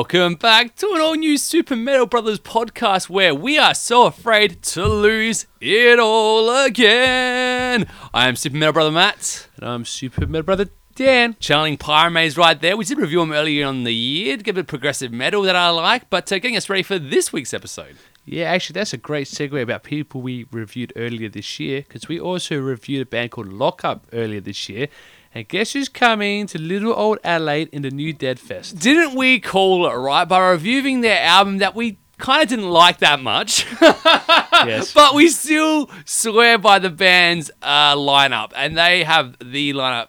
Welcome back to an all new Super Metal Brothers podcast where we are so afraid to lose it all again. I am Super Metal Brother Matt. And I'm Super Metal Brother Dan. Channeling Pyramaze right there. We did review him earlier on the year to give it a progressive metal that I like, but uh, getting us ready for this week's episode. Yeah, actually, that's a great segue about people we reviewed earlier this year because we also reviewed a band called Lockup earlier this year. And guess who's coming to little old Adelaide in the new Dead Fest? Didn't we call it right by reviewing their album that we kind of didn't like that much? yes. But we still swear by the band's uh, lineup, and they have the lineup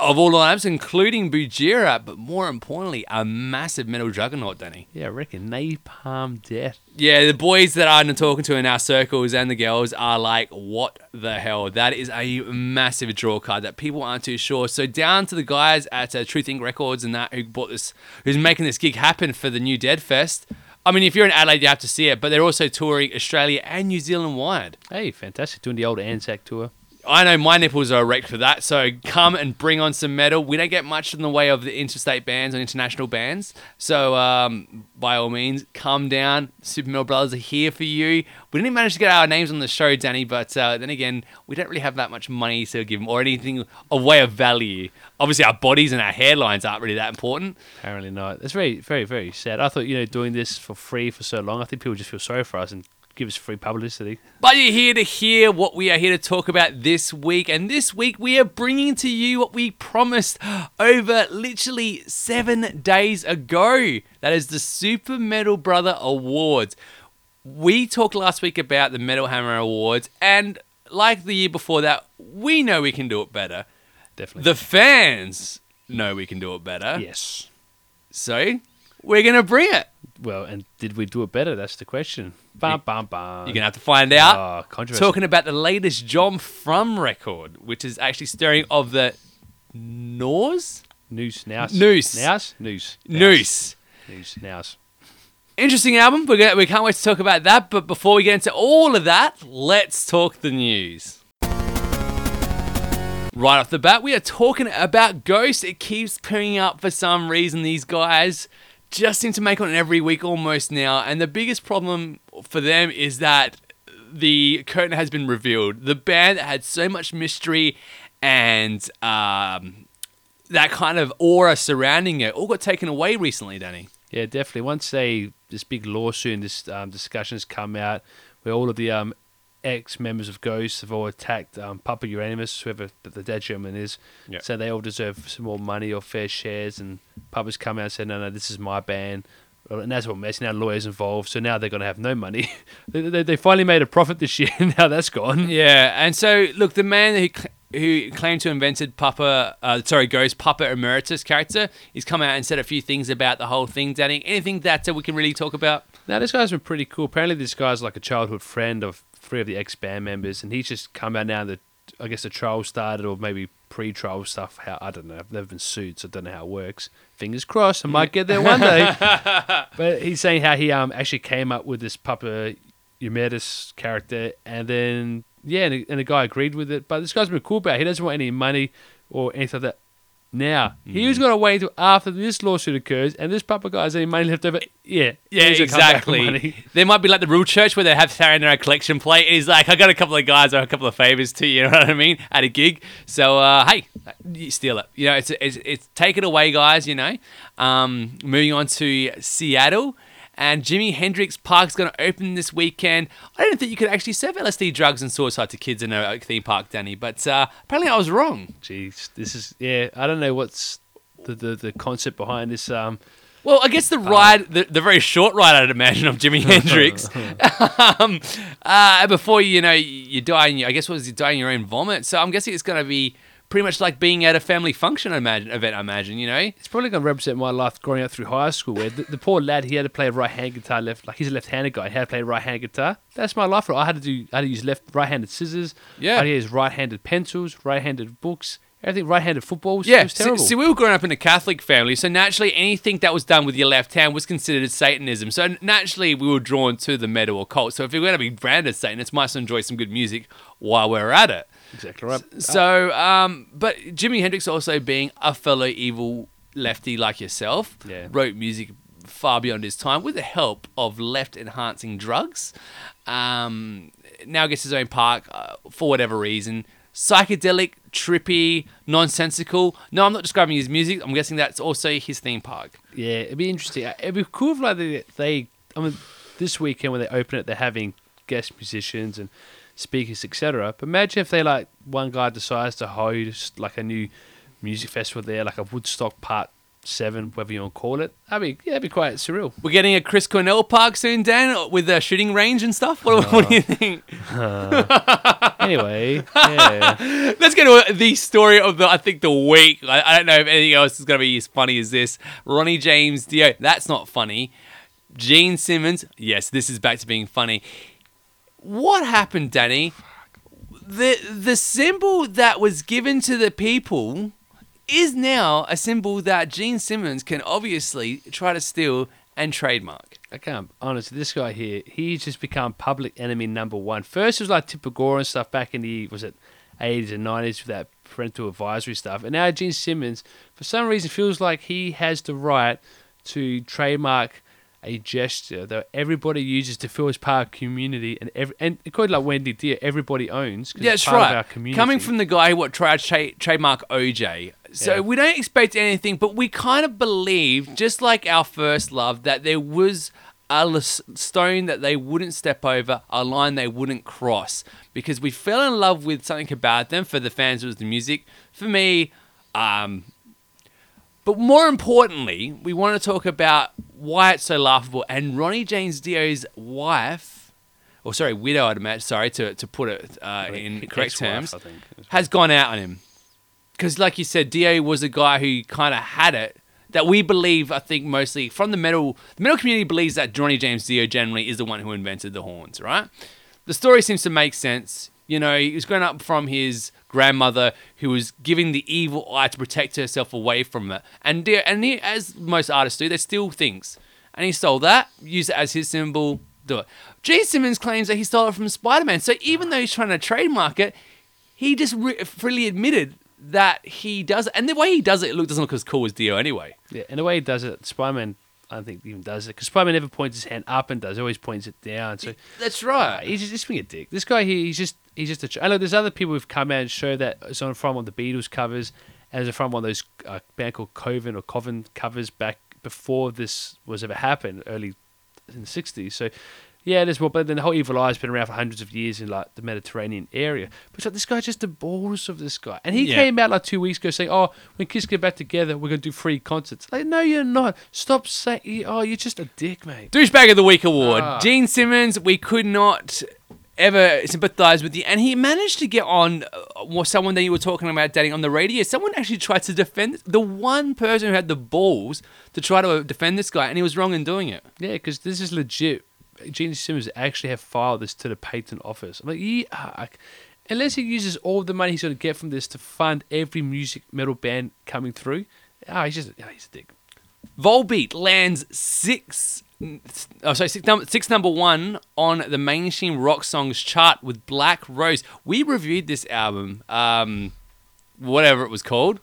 of all lineups, including Gojira, but more importantly, a massive metal juggernaut, Danny. Yeah, I reckon Napalm Death. Yeah, the boys that I'm talking to in our circles and the girls are like, what the hell? That is a massive draw card that people aren't too sure. So down to the guys at uh, Truth Inc. Records and that who bought this, who's making this gig happen for the new Dead Fest. I mean, if you're in Adelaide, you have to see it, but they're also touring Australia and New Zealand wide. Hey, fantastic. Doing the old Anzac tour. I know my nipples are erect for that, so come and bring on some metal. We don't get much in the way of the interstate bands and international bands, so um, by all means, come down. Super Metal Brothers are here for you. We didn't manage to get our names on the show, Danny, but uh, then again, we don't really have that much money to give them or anything a way of value. Obviously, our bodies and our hairlines aren't really that important. Apparently not. It's very, very, very sad. I thought, you know, doing this for free for so long, I think people just feel sorry for us and give us free publicity. But you're here to hear what we are here to talk about this week. And this week, we are bringing to you what we promised over literally seven days ago. That is the Super Metal Brother Awards. We talked last week about the Metal Hammer Awards, and like the year before that, we know we can do it better. Definitely. The fans know we can do it better. yes. So we're going to bring it. Well, and did we do it better? That's the question. Bum, bum, bum. You're going to have to find out. Oh, talking about the latest John Frum record, which is actually stirring of the Noise? Noose, nouse. Noose. Nouse? Noose. Noose. Noose, nouse. Interesting album. We're gonna, we can't wait to talk about that. But before we get into all of that, let's talk the news. Right off the bat, we are talking about Ghost. It keeps picking up for some reason. These guys just seem to make on every week almost now. And the biggest problem for them is that the curtain has been revealed. The band that had so much mystery and um, that kind of aura surrounding it all got taken away recently, Danny. Yeah, definitely. Once they this big lawsuit and this um, discussions come out, where all of the um, ex members of Ghost have all attacked um, Papa Uranimus, whoever the, dead gentleman is, Yeah. so they all deserve some more money or fair shares. And Papa's come out and said, "No, no, this is my band." And that's what mess. Now lawyers involved, so now they're going to have no money. they, they, they finally made a profit this year. now that's gone. Yeah, and so look, the man who cl- who claimed to have invented Papa, uh, sorry, Ghost Papa Emeritus character, he's come out and said a few things about the whole thing. Danny, anything that uh, we can really talk about? Now this guy's been pretty cool. Apparently, this guy's like a childhood friend of three of the ex band members, and he's just come out now that I guess the trial started, or maybe pre-trial stuff. How I don't know. I've never been sued, so I don't know how it works. Fingers crossed, I might get there one day. but he's saying how he um actually came up with this Papa Emeritus character, and then yeah, and, and the guy agreed with it. But this guy's been cool about. It. He doesn't want any money or anything like that. Now he was going to wait until after this lawsuit occurs, and this Papa guy has any money left over. Yeah, Yeah, he's gonna come back for exactly. There might be like the real church where they have throwing their collection plate. He's like, I got a couple of guys or a couple of favors too. You know what I mean? At a gig, so uh, hey, you steal it. You know, it's it's, it's take it away, guys. You know. Um, moving on to Seattle. And Jimi Hendrix Park's going to open this weekend. I didn't think you could actually serve LSD drugs and suicide to kids in a theme park, Danny. But uh, apparently I was wrong. Jeez, this is yeah. I don't know what's the the, the concept behind this. Um, Well, I guess the ride, the, the very short ride, I'd imagine, of Jimi Hendrix. um, uh, before you know you die, in your, I guess what was you die in your own vomit. So I'm guessing it's going to be pretty much like being at a family function. I imagine event. I imagine you know. it's probably going to represent my life growing up through high school, where the, the poor lad he had to play a right hand guitar, left like he's a left handed guy. He had to play right hand guitar. That's my life. I had to do. I had to use left right handed scissors. Yeah. I had to use right handed pencils, right handed books, everything. Right handed football. Was, Yeah, was see, see, we were growing up in a Catholic family, so naturally anything that was done with your left hand was considered Satanism. So naturally we were drawn to the metal occult. So if you're going to be branded Satanists, might as well enjoy some good music while we're at it. Exactly right. So, um, but Jimi Hendrix also being a fellow evil lefty like yourself, Yeah. wrote music far beyond his time with the help of left enhancing drugs. Um, now gets his own park uh, for whatever reason. Psychedelic, trippy, nonsensical. No, I'm not describing his music. I'm guessing that's also his theme park. Yeah, it'd be interesting. Uh, It'd be cool if like they, they I mean, this weekend when they open it, they're having guest musicians and speakers, etc. But imagine if they like one guy decides to host like a new music festival there, like a Woodstock Part Seven, whatever you want to call it. I mean, yeah, it'd be quite surreal. We're getting a Chris Cornell park soon, Dan, with a shooting range and stuff. What, what do you uh, think? Anyway, yeah, Let's get to the story of the, I think, the week. I, I don't know if anything else is going to be as funny as this. Ronnie James Dio, that's not funny. Gene Simmons, yes, this is back to being funny. What happened, Danny? The the symbol that was given to the people is now a symbol that Gene Simmons can obviously try to steal and trademark. I can't honestly. This guy here, he's just become public enemy number one. First, it was like Tipper Gore and stuff back in the was it eighties and nineties with that parental advisory stuff, and now Gene Simmons, for some reason, feels like he has the right to trademark a gesture that everybody uses to feel as part of community, and every and to like Wendy Deer, everybody owns. Yeah, that's right. Coming from the guy who what tried tra- trademark OJ. So Yeah. we don't expect anything, but we kind of believe, just like our first love, that there was a stone that they wouldn't step over, a line they wouldn't cross, because we fell in love with something about them. For the fans, it was the music. For me, um, but more importantly, we want to talk about why it's so laughable. And Ronnie James Dio's wife, or sorry, widow, I'd imagine, sorry to, to put it uh, in correct terms, I think. has gone out on him. Because, like you said, Dio was a guy who kind of had it. That we believe, I think, mostly from the metal, the metal community believes that Ronnie James Dio generally is the one who invented the horns, right? The story seems to make sense. You know, he was growing up from his grandmother who was giving the evil eye to protect herself away from it. And Dio, and he, as most artists do, they steal things. And he stole that, used it as his symbol, do it. Gene Simmons claims that he stole it from Spider Man. So even though he's trying to trademark it, he just re- freely admitted that he does it. And the way he does it, it look, doesn't look as cool as Dio anyway. Yeah, and the way he does it, Spider Man, I don't think even does it because Spider Man never points his hand up and does, he always points it down. So That's Uh, right. he's just, just being a dick. This guy here, he's just he's just a. Ch- I know there's other people who've come out and show that it's on from one of the Beatles covers, and it's from one of those uh, band called Coven or Coven covers back before this was ever happened, early in the '60s. So. Yeah, there's well, but then the whole Evil Eye's been around for hundreds of years in like the Mediterranean area. But like, this guy just the balls of this guy, and he Yeah. came out like two weeks ago saying, "Oh, when Kiss get back together, we're gonna do free concerts." Like, no, you're not. Stop saying. Oh, you're just a dick, mate. Douchebag of the Week award. Ah. Gene Simmons, we could not ever sympathize with you. And he managed to get on uh, someone that you were talking about dating on the radio. Someone actually tried to defend the one person who had the balls to try to defend this guy, and he was wrong in doing it. Yeah, because this is legit. Gene Simmons actually have filed this to the patent office. I'm like, yeah, unless he uses all the money he's going to get from this to fund every music metal band coming through, ah, he's just, ah, he's a dick. Volbeat lands six. Oh, sorry, six, num- six number one on the mainstream rock songs chart with Black Rose. We reviewed this album, um, whatever it was called.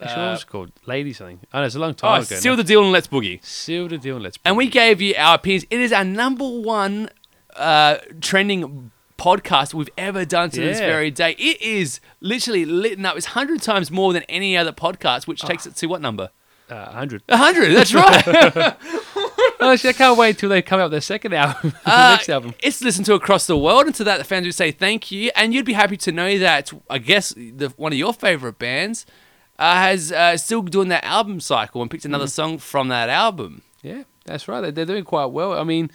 Actually, what was it called? Lady something. I know, it's a long Oh, time ago. Seal now. the Deal and Let's Boogie. Seal the deal and let's boogie. And we gave you our opinions. It is our number one uh, trending podcast we've ever done to this very day. It is literally lit up. It's 100 times more than any other podcast, which takes it to what number? uh, 100. 100, that's right. Honestly, I can't wait until they come out with their second album, the Uh, next album. It's listened to across the world, and to that, the fans would say thank you. And you'd be happy to know that I guess the, one of your favorite bands uh, has uh, still doing that album cycle and picked another song from that album. Yeah, that's right. They're, they're doing quite well. I mean,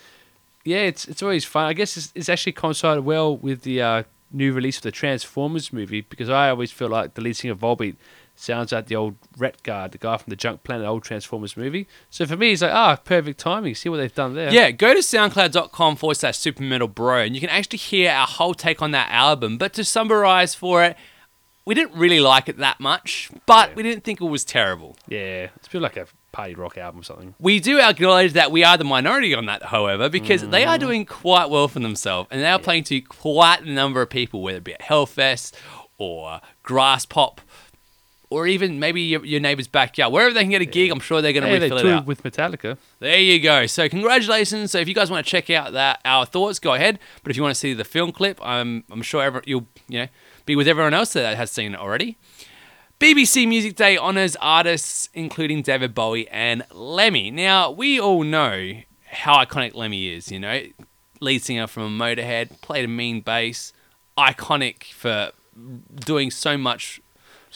yeah, it's it's always fun. I guess it's, it's actually coincided well with the uh, new release of the Transformers movie because I always feel like the lead singer of Volbeat sounds like the old Wreck-Gar, the guy from the Junk Planet old Transformers movie. So for me, he's like, ah, perfect timing. See what they've done there. Yeah, go to soundcloud.com forward slash super metal bro, and you can actually hear our whole take on that album. But to summarize for it, we didn't really like it that much, but Yeah. we didn't think it was terrible. Yeah, it's a bit like a party rock album or something. We do acknowledge that we are the minority on that, however, because they are doing quite well for themselves, and they are playing to quite a number of people, whether it be at Hellfest or Graspop or even maybe your, your neighbor's backyard. Wherever they can get a gig, I'm sure they're going to Yeah, they refill it toured out. with Metallica. There you go. So congratulations. So if you guys want to check out that our thoughts, go ahead. But if you want to see the film clip, I'm I'm sure every, you'll you know be with everyone else that has seen it already. BBC Music Day honors artists including David Bowie and Lemmy. Now we all know how iconic Lemmy is. You know, lead singer from Motorhead, played a mean bass, iconic for doing so much.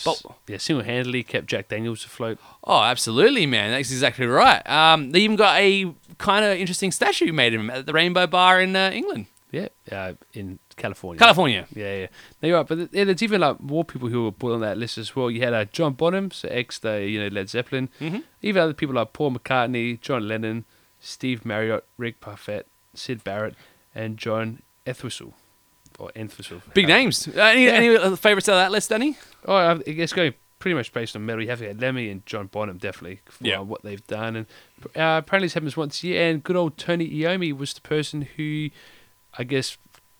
But Yeah, single handedly kept Jack Daniels afloat. Oh, absolutely, man. That's exactly right. Um, they even got a kind of interesting statue made of him at the Rainbow Bar in uh, England, Yeah, uh, in California. California. Yeah, yeah. No, you're right. But yeah, there's even like more people who were put on that list as well. You had uh, John Bonham, so ex the you know Led Zeppelin. Mhm. Even other people like Paul McCartney, John Lennon, Steve Marriott, Rick Parfitt, Syd Barrett, and John Entwistle. Or Entwistle. Big names. Uh, any Yeah. any favorites out of that list, Danny? Oh, I guess going pretty much based on metal. You have Lemmy and John Bonham definitely for Yeah. what they've done. And uh, apparently this happens once a year. And good old Tony Iommi was the person who, I guess,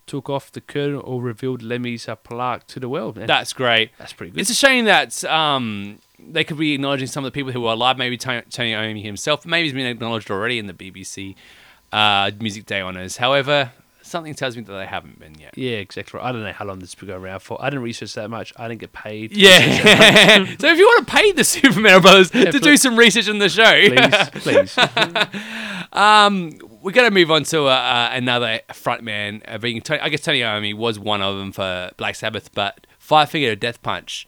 took off the curtain or revealed Lemmy's uh, plaque to the world. That's great. that's pretty good. It's a shame that um, they could be acknowledging some of the people who are alive. Maybe Tony, Tony Iommi himself. Maybe he's been acknowledged already in the BBC uh, Music Day honours. However, something tells me that they haven't been yet. yeah, exactly. Right. I don't know how long this has been going around for. I didn't research that much. I didn't get paid. Yeah. so if you want to pay the Super Metal Brothers to do some research on the show, Please, please. Um, we're gonna move on to uh, uh, another frontman. Uh, being Tony, I guess Tony Iommi was one of them for Black Sabbath, but Five Finger Death Punch.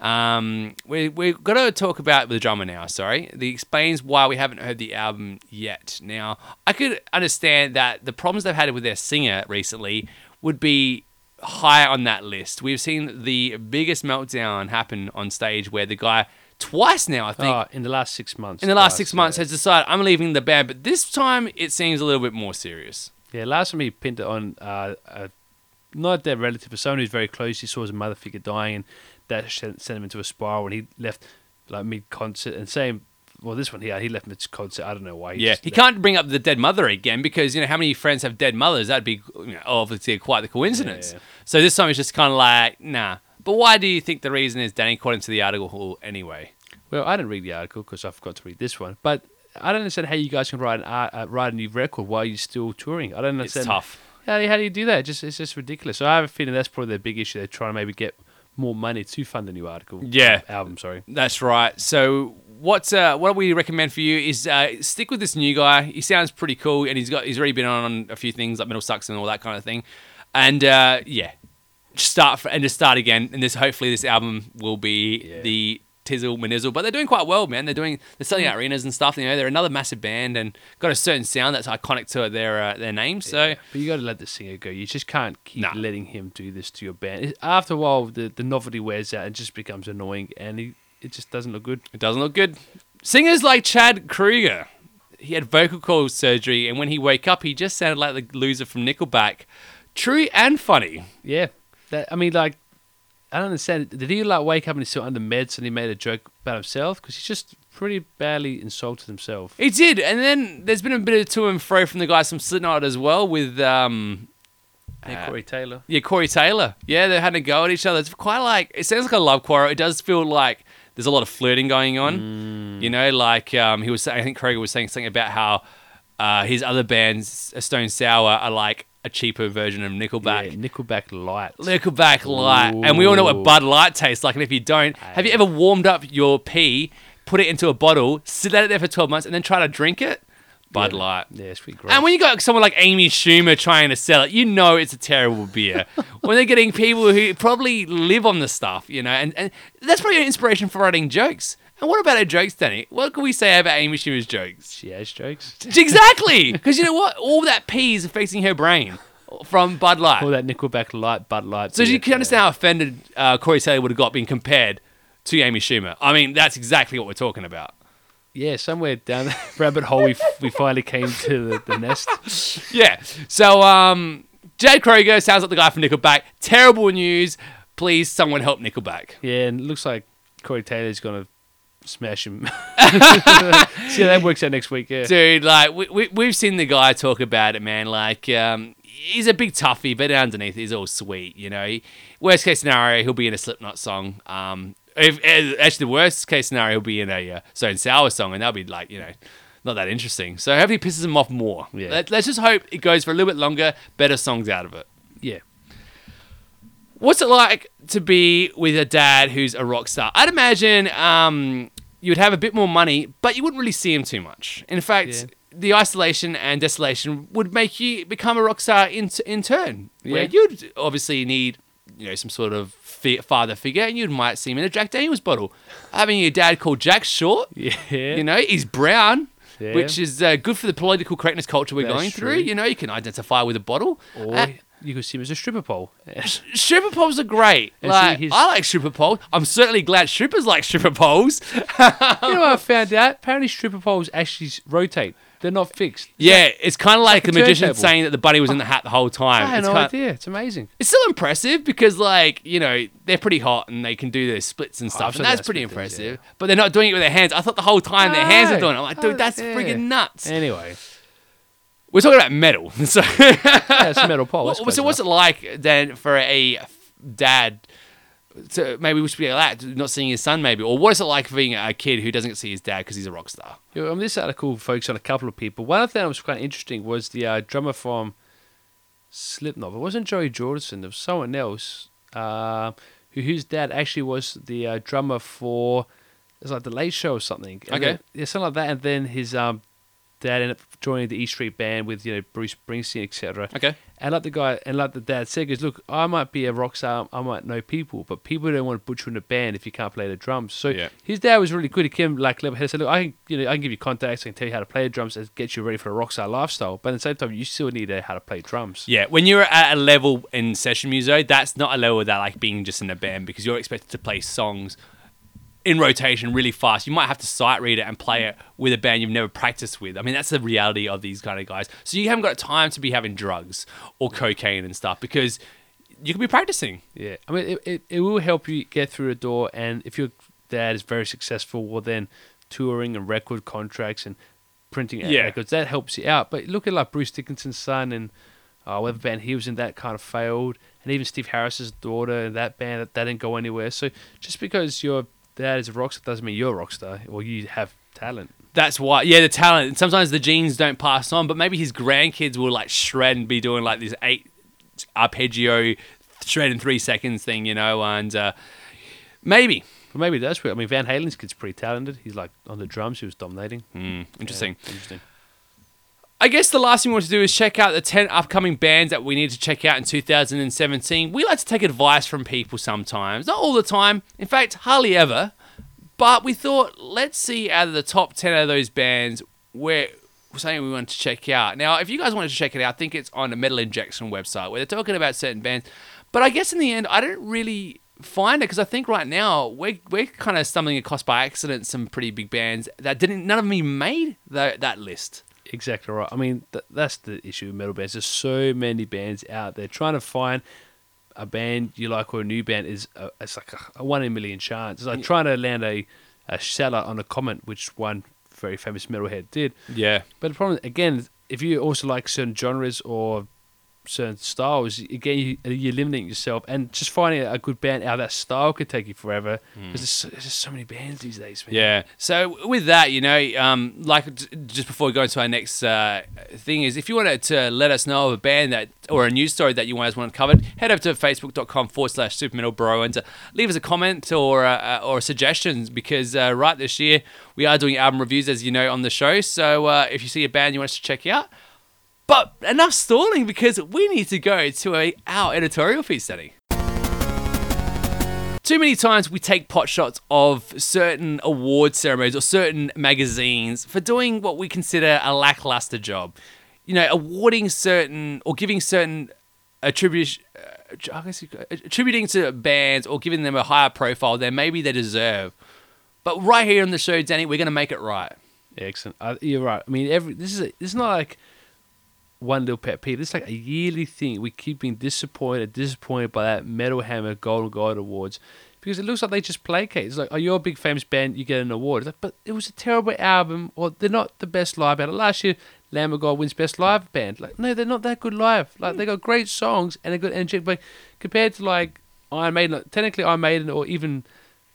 Um, we we're gonna talk about the drummer now. Sorry, the explains why we haven't heard the album yet. Now, I could understand that the problems they've had with their singer recently would be high on that list. We've seen the biggest meltdown happen on stage where the guy twice now, I think, oh, in the last six months. in the last twice, six months yeah. has decided I'm leaving the band, but this time it seems a little bit more serious. Yeah, last time he pinned it on uh, uh, not their relative, but someone who's very close. He saw his mother figure dying, and that sent, sent him into a spiral. And he left like mid concert. And same, well, this one here, he left mid concert. I don't know why. yeah, he left. can't bring up the dead mother again because you know how many friends have dead mothers? That'd be you know, obviously quite the coincidence. Yeah. So this time it's just kind of like nah. But why do you think the reason is, Danny, according to the article anyway? Well, I didn't read the article because I forgot to read this one. But I don't understand how you guys can write an uh, write a new record while you're still touring. I don't understand. It's tough. How do, you, how do you do that? Just it's just ridiculous. So I have a feeling that's probably their big issue. They're trying to maybe get more money to fund a new article. Yeah. album. Sorry. That's right. So what uh, what we recommend for you is uh, stick with this new guy. He sounds pretty cool, and he's got he's already been on a few things like Metal Sucks and all that kind of thing. And uh, yeah, just start for, and just start again. And this hopefully this album will be Yeah. the tizzle manizzle. But they're doing quite well, man. They're doing they're selling out arenas and stuff. You know, they're another massive band and got a certain sound that's iconic to their uh, their name. So Yeah, but you got to let the singer go. You just can't keep Nah. letting him do this to your band. After a while, the, the novelty wears out and just becomes annoying, and he, it just doesn't look good. It doesn't look good. Singers like Chad Kroeger, he had vocal cord surgery, and when he woke up, he just sounded like the loser from Nickelback. True and funny. Yeah, that I mean, like, I don't understand. Did he like wake up and he's still under meds and he made a joke about himself? Because he's just pretty badly insulted himself. He did, and then there's been a bit of to and fro from the guys from Slipknot as well with um, Yeah, uh, Corey Taylor. yeah, Corey Taylor. Yeah, they're having a go at each other. It's quite like it sounds like a love quarrel. It does feel like there's a lot of flirting going on. Mm. You know, like um, he was. saying- I think Kroeger was saying something about how uh, his other bands, uh, Stone Sour, are like a cheaper version of Nickelback. Yeah, Nickelback Light. Nickelback Light, and we all know what Bud Light tastes like. And if you don't, have you ever warmed up your pee, put it into a bottle, sit at it there for twelve months, and then try to drink it? Bud Yeah. Light. Yeah, it's pretty gross. And when you got someone like Amy Schumer trying to sell it, you know it's a terrible beer. when they're getting people who probably live on the stuff, you know, and, and that's probably an inspiration for writing jokes. And what about her jokes, Danny? What can we say about Amy Schumer's jokes? she has jokes. Exactly, because you know what? All that pee is affecting her brain from Bud Light. All that Nickelback Light, Bud Light. So you can understand how offended uh, Corey Taylor would have got being compared to Amy Schumer. I mean, that's exactly what we're talking about. Yeah, somewhere down the rabbit hole, we, we finally came to the, the nest. Yeah. So, um, Jade Kroeger sounds like the guy from Nickelback. Terrible news. Please, someone help Nickelback. Yeah, and it looks like Corey Taylor's gonna smash him. See how that works out next week. Yeah, Dude, like, we, we, we've seen the guy talk about it, man. Like, um, he's a big toughie, but underneath he's all sweet, you know. He, worst case scenario, he'll be in a Slipknot song. Um, If, actually, the worst case scenario he'll be in a uh, Stone Sour song, and that'll be like you know not that interesting. So hopefully, it pisses him off more. Yeah. Let, let's just hope it goes for a little bit longer, better songs out of it. Yeah. What's it like to be with a dad who's a rock star? I'd imagine um, you would have a bit more money, but you wouldn't really see him too much. In fact, Yeah. the isolation and desolation would make you become a rock star in, in turn. Where Yeah. you'd obviously need, you know, some sort of father figure, and you might see him in a Jack Daniels bottle. Having your dad called Jack Short, Yeah. you know, he's brown. Yeah. Which is uh, good for the political correctness culture we're That's going through. You know, you can identify with a bottle. Or Uh, you could see him as a stripper pole. Stripper poles are great. And see, like his- I like stripper poles. I'm certainly glad strippers like stripper poles. you know what I found out? Apparently, stripper poles actually rotate. They're not fixed. yeah, it's kind of like, like a the magician turntable. saying that the bunny was in the hat the whole time. I had it's, no kind idea. It's amazing. it's still impressive because, like, you know, they're pretty hot and they can do their splits and oh, stuff, seen and that's that pretty things, impressive. But they're not doing it with their hands. I thought the whole time their hands are doing it. I'm like, dude, Oh, that's yeah. friggin' nuts. Anyway, We're talking about metal, so. yeah, it's metal pole. Well, so what's it like then for a dad to maybe we should be like that, not seeing his son maybe, or what is it like being a kid who doesn't see his dad because he's a rock star? Yeah, I mean, this article focused on a couple of people. One of them that was quite interesting was the uh, drummer from Slipknot. It wasn't Joey Jordison. There was someone else uh, who, whose dad actually was the uh, drummer for it was like the Late Show or something. And Okay. then- yeah, something like that. And then his um, dad ended up joining the E Street Band with you know Bruce Springsteen, etc. Okay. And like the guy, and like the dad said, goes, look, I might be a rock star, I might know people, but people don't want to you in a band if you can't play the drums. So Yeah. his dad was really good. He came like level headed. Said, look, I can, you know, I can give you contacts, I can tell you how to play the drums, and get you ready for a rock star lifestyle. But at the same time, you still need to know how to play drums. Yeah, when you're at a level in session music, that's not a level that like being just in a band because you're expected to play songs in rotation really fast. You might have to sight read it and play it with a band you've never practiced with. I mean, that's the reality of these kind of guys. So you haven't got time to be having drugs or cocaine and stuff because you could be practicing. Yeah, I mean, it, it, it will help you get through the door, and if your dad is very successful, well, then touring and record contracts and printing Yeah. records that helps you out. But look at like Bruce Dickinson's son and uh, whatever band he was in that kind of failed, and even Steve Harris's daughter and that band that, that didn't go anywhere. So just because your dad is a rock star doesn't mean you're a rock star or you have talent. That's why, yeah, the talent. Sometimes the genes don't pass on, but maybe his grandkids will like shred and be doing like this eight arpeggio shred in three seconds thing, you know, and uh, maybe. But maybe that's where I mean Van Halen's kid's pretty talented. He's like on the drums, he was dominating. Hmm, interesting. Yeah, interesting. I guess the last thing we want to do is check out the 10 upcoming bands that we need to check out in 2017. We like to take advice from people sometimes, not all the time, in fact, hardly ever. But we thought, let's see out of the top 10 of those bands where something we want to check out. Now, if you guys wanted to check it out, I think it's on the Metal Injection website where they're talking about certain bands. But I guess in the end, I don't really find it because I think right now we're, we're kind of stumbling across by accident some pretty big bands that didn't, none of even made the, that list. Exactly right. I mean, th- that's the issue with metal bands. There's so many bands out there. Trying to find a band you like or a new band is a, it's like a, a one in a million chance. It's like trying to land a, a out on a comment, which one very famous metalhead did. Yeah. But the problem, again, if you also like certain genres or certain styles, again, you, you're limiting yourself. And just finding a good band out of that style could take you forever. Because there's, so, there's just so many bands these days, man. Yeah. So with that, you know, um, like just before we go into our next uh, thing is, if you wanted to let us know of a band that or a news story that you guys want covered, head over to facebook.com forward slash super metal bro and uh, leave us a comment or uh, or suggestions because uh, right this year we are doing album reviews as you know on the show. So uh, if you see a band you want us to check out. But enough stalling because we need to go to a, our editorial feed study. Too many times we take pot shots of certain award ceremonies or certain magazines for doing what we consider a lackluster job. You know, awarding certain or giving certain attribution, uh, attributing to bands or giving them a higher profile than maybe they deserve. But right here on the show, Danny, we're going to make it right. Excellent. Uh, you're right. I mean, every this is a, this is not like one little pet peeve. This is like a yearly thing. We keep being disappointed, disappointed by that Metal Hammer Golden God Awards because it looks like they just placate. It's like, oh, you're a big famous band, you get an award. It's like, but it was a terrible album, or they're not the best live band. Last year, Lamb of God wins best live band. Like, no, they're not that good live. Like, hmm. they got great songs and a good energy, but compared to like Iron Maiden, like, technically Iron Maiden, or even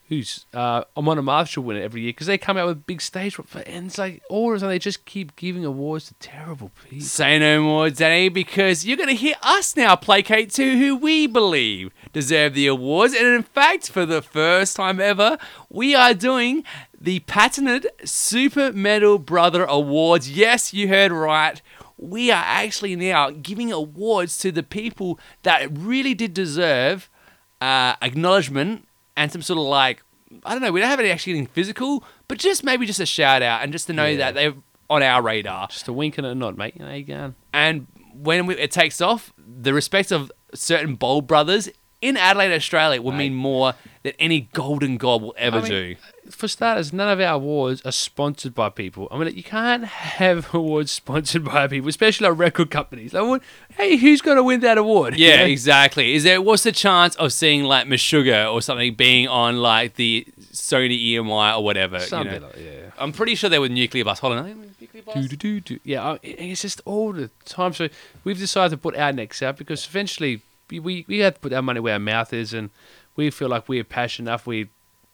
who's uh, Amon Amarth win it every year because they come out with big stage for, and it's like all of a sudden they just keep giving awards to terrible people. Say no more, Danny, because you're going to hear us now placate to who we believe deserve the awards. And in fact, for the first time ever, we are doing the patented Super Metal Brother Awards. Yes, you heard right. We are actually now giving awards to the people that really did deserve uh, acknowledgement and some sort of like I don't know. We don't have any actually anything physical, but just maybe just a shout out and just to know Yeah. that they're on our radar. Just a wink and a nod, mate. How you going? And when we, it takes off, the respect of certain bold brothers in Adelaide, Australia, will mean more than any golden god will ever I mean, do. For starters, none of our awards are sponsored by people. I mean, you can't have awards sponsored by people, especially like record companies. Like, what, hey, who's going to win that award? You Yeah, know? exactly. Is there what's the chance of seeing like Meshuggah or something being on like the Sony EMI or whatever? you know? like yeah. I'm pretty sure they were nuclear blast. Hold on, nuclear blast? Do, do, do. Yeah, it's just all the time. So we've decided to put our necks out because eventually we, we, we have to put our money where our mouth is, and we feel like we're passionate enough, we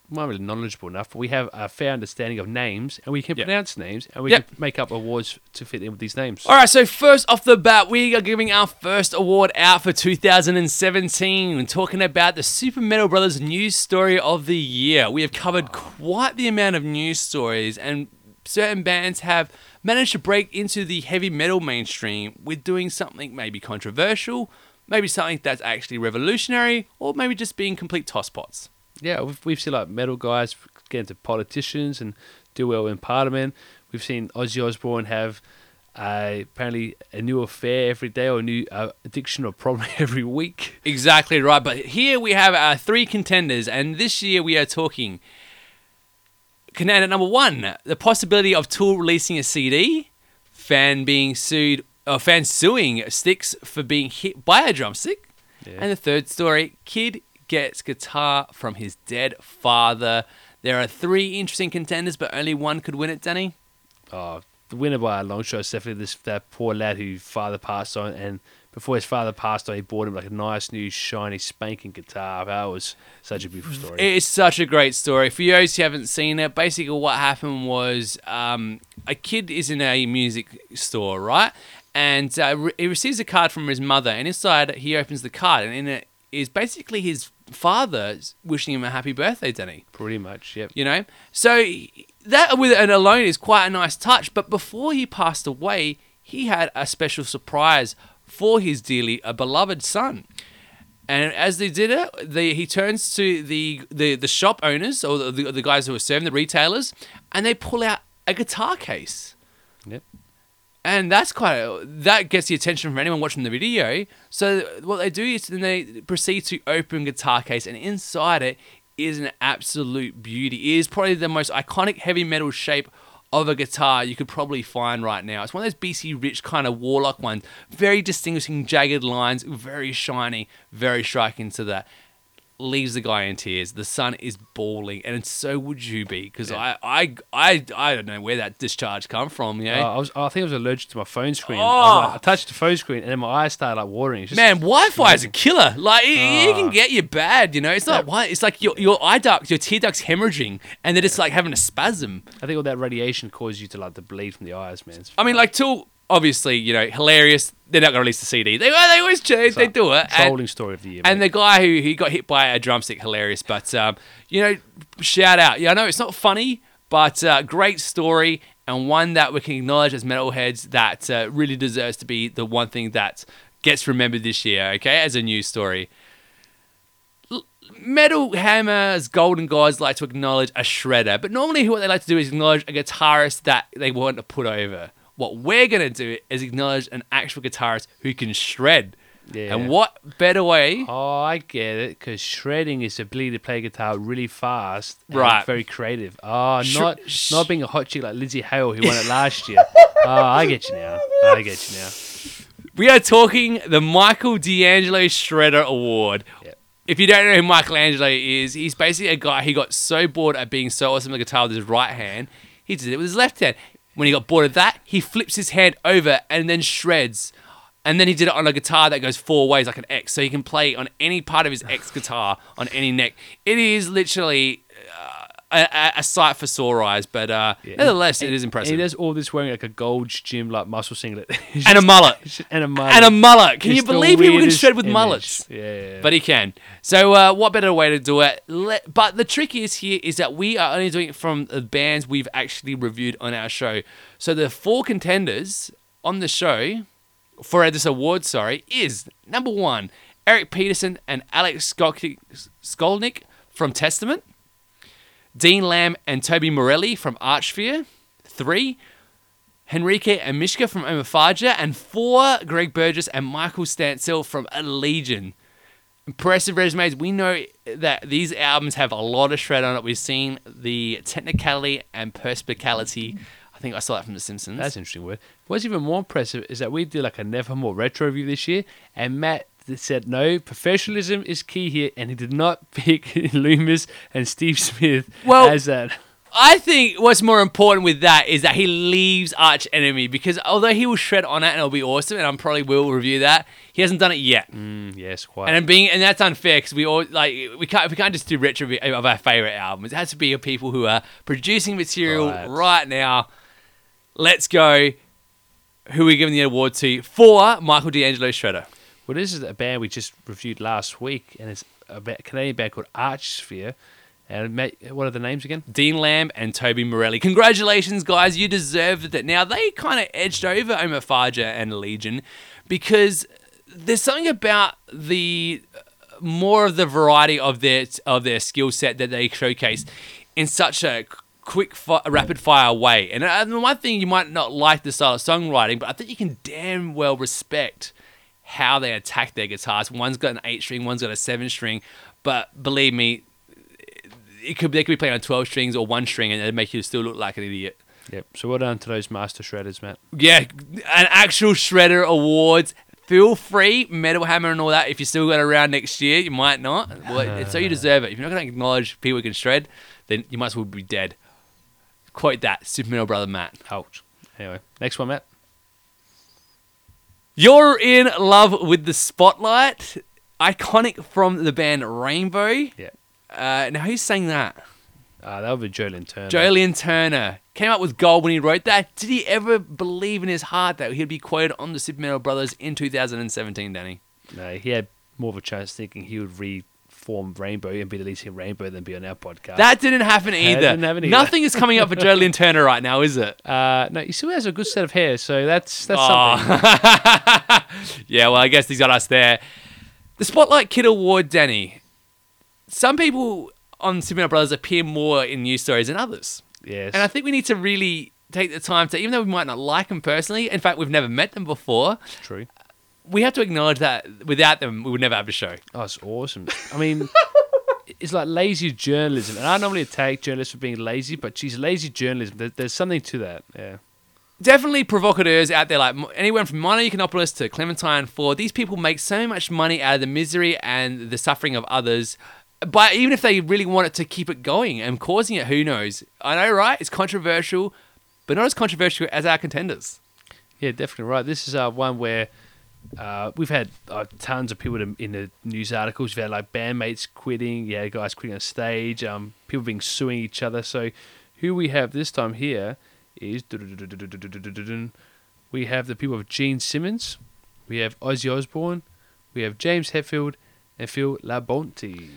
not really knowledgeable enough, but we have a fair understanding of names, and we can Yep. pronounce names, and we Yep. can make up awards to fit in with these names. All right, so first off the bat, we are giving our first award out for 2017. We're talking about the Super Metal Brothers news story of the year. We have covered quite the amount of news stories, and certain bands have managed to break into the heavy metal mainstream with doing something maybe controversial, maybe something that's actually revolutionary, or maybe just being complete tosspots. Yeah, we've, we've seen like metal guys get into politicians and do well in Parliament. We've seen Ozzy Osbourne have uh, apparently a new affair every day or a new uh, addiction or problem every week. Exactly right. But here we have our three contenders, and this year we are talking. Contender number one: the possibility of Tool releasing a CD, fan being sued, or fan suing Styx for being hit by a drumstick, Yeah. and the third story: kid gets guitar from his dead father. There are three interesting contenders, but only one could win it, Danny. Oh, the winner by a long shot is definitely this that poor lad whose father passed on, and before his father passed on, he bought him like a nice new shiny spanking guitar. That was such a beautiful story. It's such a great story. For those who haven't seen it, basically what happened was um, a kid is in a music store, right? And uh, he receives a card from his mother, and inside he opens the card, and in it is basically his father wishing him a happy birthday, Danny. Pretty much, yep. You know, so that with and alone is quite a nice touch. But before he passed away, he had a special surprise for his dearly a beloved son. And as they did it, they, he turns to the, the, the shop owners or the, the, the guys who are serving the retailers, and they pull out a guitar case. Yep. And that's quite a, that gets the attention from anyone watching the video. So what they do is then they proceed to open guitar case, and inside it is an absolute beauty. It is probably the most iconic heavy metal shape of a guitar you could probably find right now. It's one of those BC Rich kind of warlock ones, very distinguishing, jagged lines, very shiny, very striking to that. Leaves the guy in tears. The son is bawling, and so would you be, because Yeah. I, I, I, I don't know where that discharge come from. You know? Uh, I was, I think I was allergic to my phone screen. I, Oh. was like- I touched the phone screen and then my eyes started like watering. Just, Man, Wi-Fi is a killer. Like it, it can Ah. get you bad. You know, it's not Yeah. Wi- It's like your your eye ducts, your tear ducts hemorrhaging, and they're just like having a spasm. I think all that radiation causes you to like to bleed from the eyes, man. It's I mean, like Tool, obviously, you know, hilarious. They're not gonna release the CD. They they always they, they do it. And, story of the year. and mate. the guy who he got hit by a drumstick, hilarious. But um, you know, shout out. Yeah, I know it's not funny, but uh, great story and one that we can acknowledge as metalheads that uh, really deserves to be the one thing that gets remembered this year. Okay, as a news story. Metal Hammer's Golden Gods like to acknowledge a shredder, but normally what they like to do is acknowledge a guitarist that they want to put over. What we're gonna do is acknowledge an actual guitarist who can shred. Yeah. And what better way? Oh, I get it. Because shredding is the ability to play guitar really fast, and Right. Very creative. Oh, Sh- not sh- not being a hot chick like Lzzy Hale who won it last year. oh, I get you now. I get you now. We are talking the Michael D'Angelo Shredder Award. Yep. If you don't know who Michelangelo is, he's basically a guy who got so bored at being so awesome at the guitar with his right hand, he did it with his left hand. When he got bored of that, he flips his hand over and then shreds. And then he did it on a guitar that goes four ways like an X, so he can play on any part of his X guitar on any neck. It is literally a, a sight for sore eyes. But uh, Yeah. nevertheless, it is impressive. he does all this wearing like a gold Gym like muscle singlet It's and a mullet. and a mullet. And a mullet. Can you It's believe people can shred with image. mullets? Yeah, But he can. So, uh, what better way to do it? Let, but the trick is here is that we are only doing it from the bands we've actually reviewed on our show. So, the four contenders on the show for this award, sorry, is number one, Eric Peterson and Alex Skolnick from Testament, Dean Lamb and Toby Morelli from Archsphere, three, Henrique and Mishka from Omophagia, and four, Greg Burgess and Michael Stancel from Allegaeon. Impressive resumes. We know that these albums have a lot of shred on it. We've seen the technicality and perspicality. I think I saw that from The Simpsons. That's an interesting word. What's even more impressive is that we did like a Nevermore retro review this year, and Matt said no, professionalism is key here, and he did not pick Loomis and Steve Smyth Well- as that. I think what's more important with that is that he leaves Arch Enemy because although he will shred on it and it'll be awesome, and I probably will review that, he hasn't done it yet. Mm, yes, quite. And I'm being and that's unfair because we all like we can't we can't just do retro of our favorite albums. It has to be of people who are producing material Right. right, now. Let's go. Who are we giving the award to for Michael D'Angelo Shredder? Well, this is a band we just reviewed last week, and it's a Canadian band called Archspire. And what are the names again? Dean Lamb and Tobi Morelli. Congratulations, guys. You deserved it. Now, they kind of edged over Omophagia and Allegaeon because there's something about the more of the variety of their of their skill set that they showcase in such a quick, fi- rapid fire way. And uh, the one thing you might not like the style of songwriting, but I think you can damn well respect how they attack their guitars. One's got an eight string, one's got a seven string. But believe me, it could they could be playing on twelve strings or one string, and it'd make you still look like an idiot. Yep. So well done to those master shredders, Matt. Yeah, an actual shredder awards. Feel free, Metal Hammer and all that. If you still got around next year, you might not. Well, it's so you deserve it. If you're not going to acknowledge people who can shred, then you might as well be dead. Quote that, Super Metal Brother Matt. Ouch. Anyway, next one, Matt. You're in love with the spotlight. Iconic from the band Rainbow. Yeah. Uh, now, who sang that? Uh, that would be Joe Lynn Turner. Joe Lynn Turner came up with gold when he wrote that. Did he ever believe in his heart that he'd be quoted on the Super Metal Brothers in 2017, Danny? No, he had more of a chance thinking he would reform Rainbow and be the lead singer of Rainbow than be on our podcast. That didn't happen either. didn't happen either. Nothing is coming up for Joe Lynn Turner right now, is it? uh, no, he still has a good set of hair, so that's that's Oh. something. yeah, well, I guess he's got us there. The Spotlight Kid Award, Danny. Some people on Super Brothers appear more in news stories than others. Yes. And I think we need to really take the time to, even though we might not like them personally, in fact, we've never met them before, True. We have to acknowledge that without them, we would never have a show. Oh, it's awesome. I mean, it's like lazy journalism, and I normally attack journalists for being lazy, but she's lazy journalism. There, there's something to that. Yeah. Definitely provocateurs out there, like anyone from Milo Yiannopoulos to Clementine Ford. These people make so much money out of the misery and the suffering of others. But even if they really wanted to keep it going and causing it, who knows? I know, right? It's controversial, but not as controversial as our contenders. Yeah, definitely right. This is uh, one where uh, we've had uh, tons of people in, in the news articles. We've had like bandmates quitting, yeah, guys quitting on stage, um, people being suing each other. So, who we have this time here is we have the people of Gene Simmons, we have Ozzy Osbourne, we have James Hetfield, and Phil Labonte.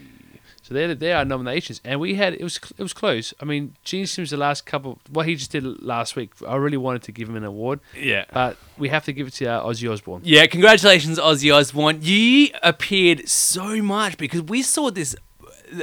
So they're they're nominations, and we had it was it was close. I mean, Gene Simmons the last couple what he just did last week. I really wanted to give him an award, Yeah. but we have to give it to uh, Ozzy Osbourne. Yeah, congratulations, Ozzy Osbourne. You appeared so much because we saw this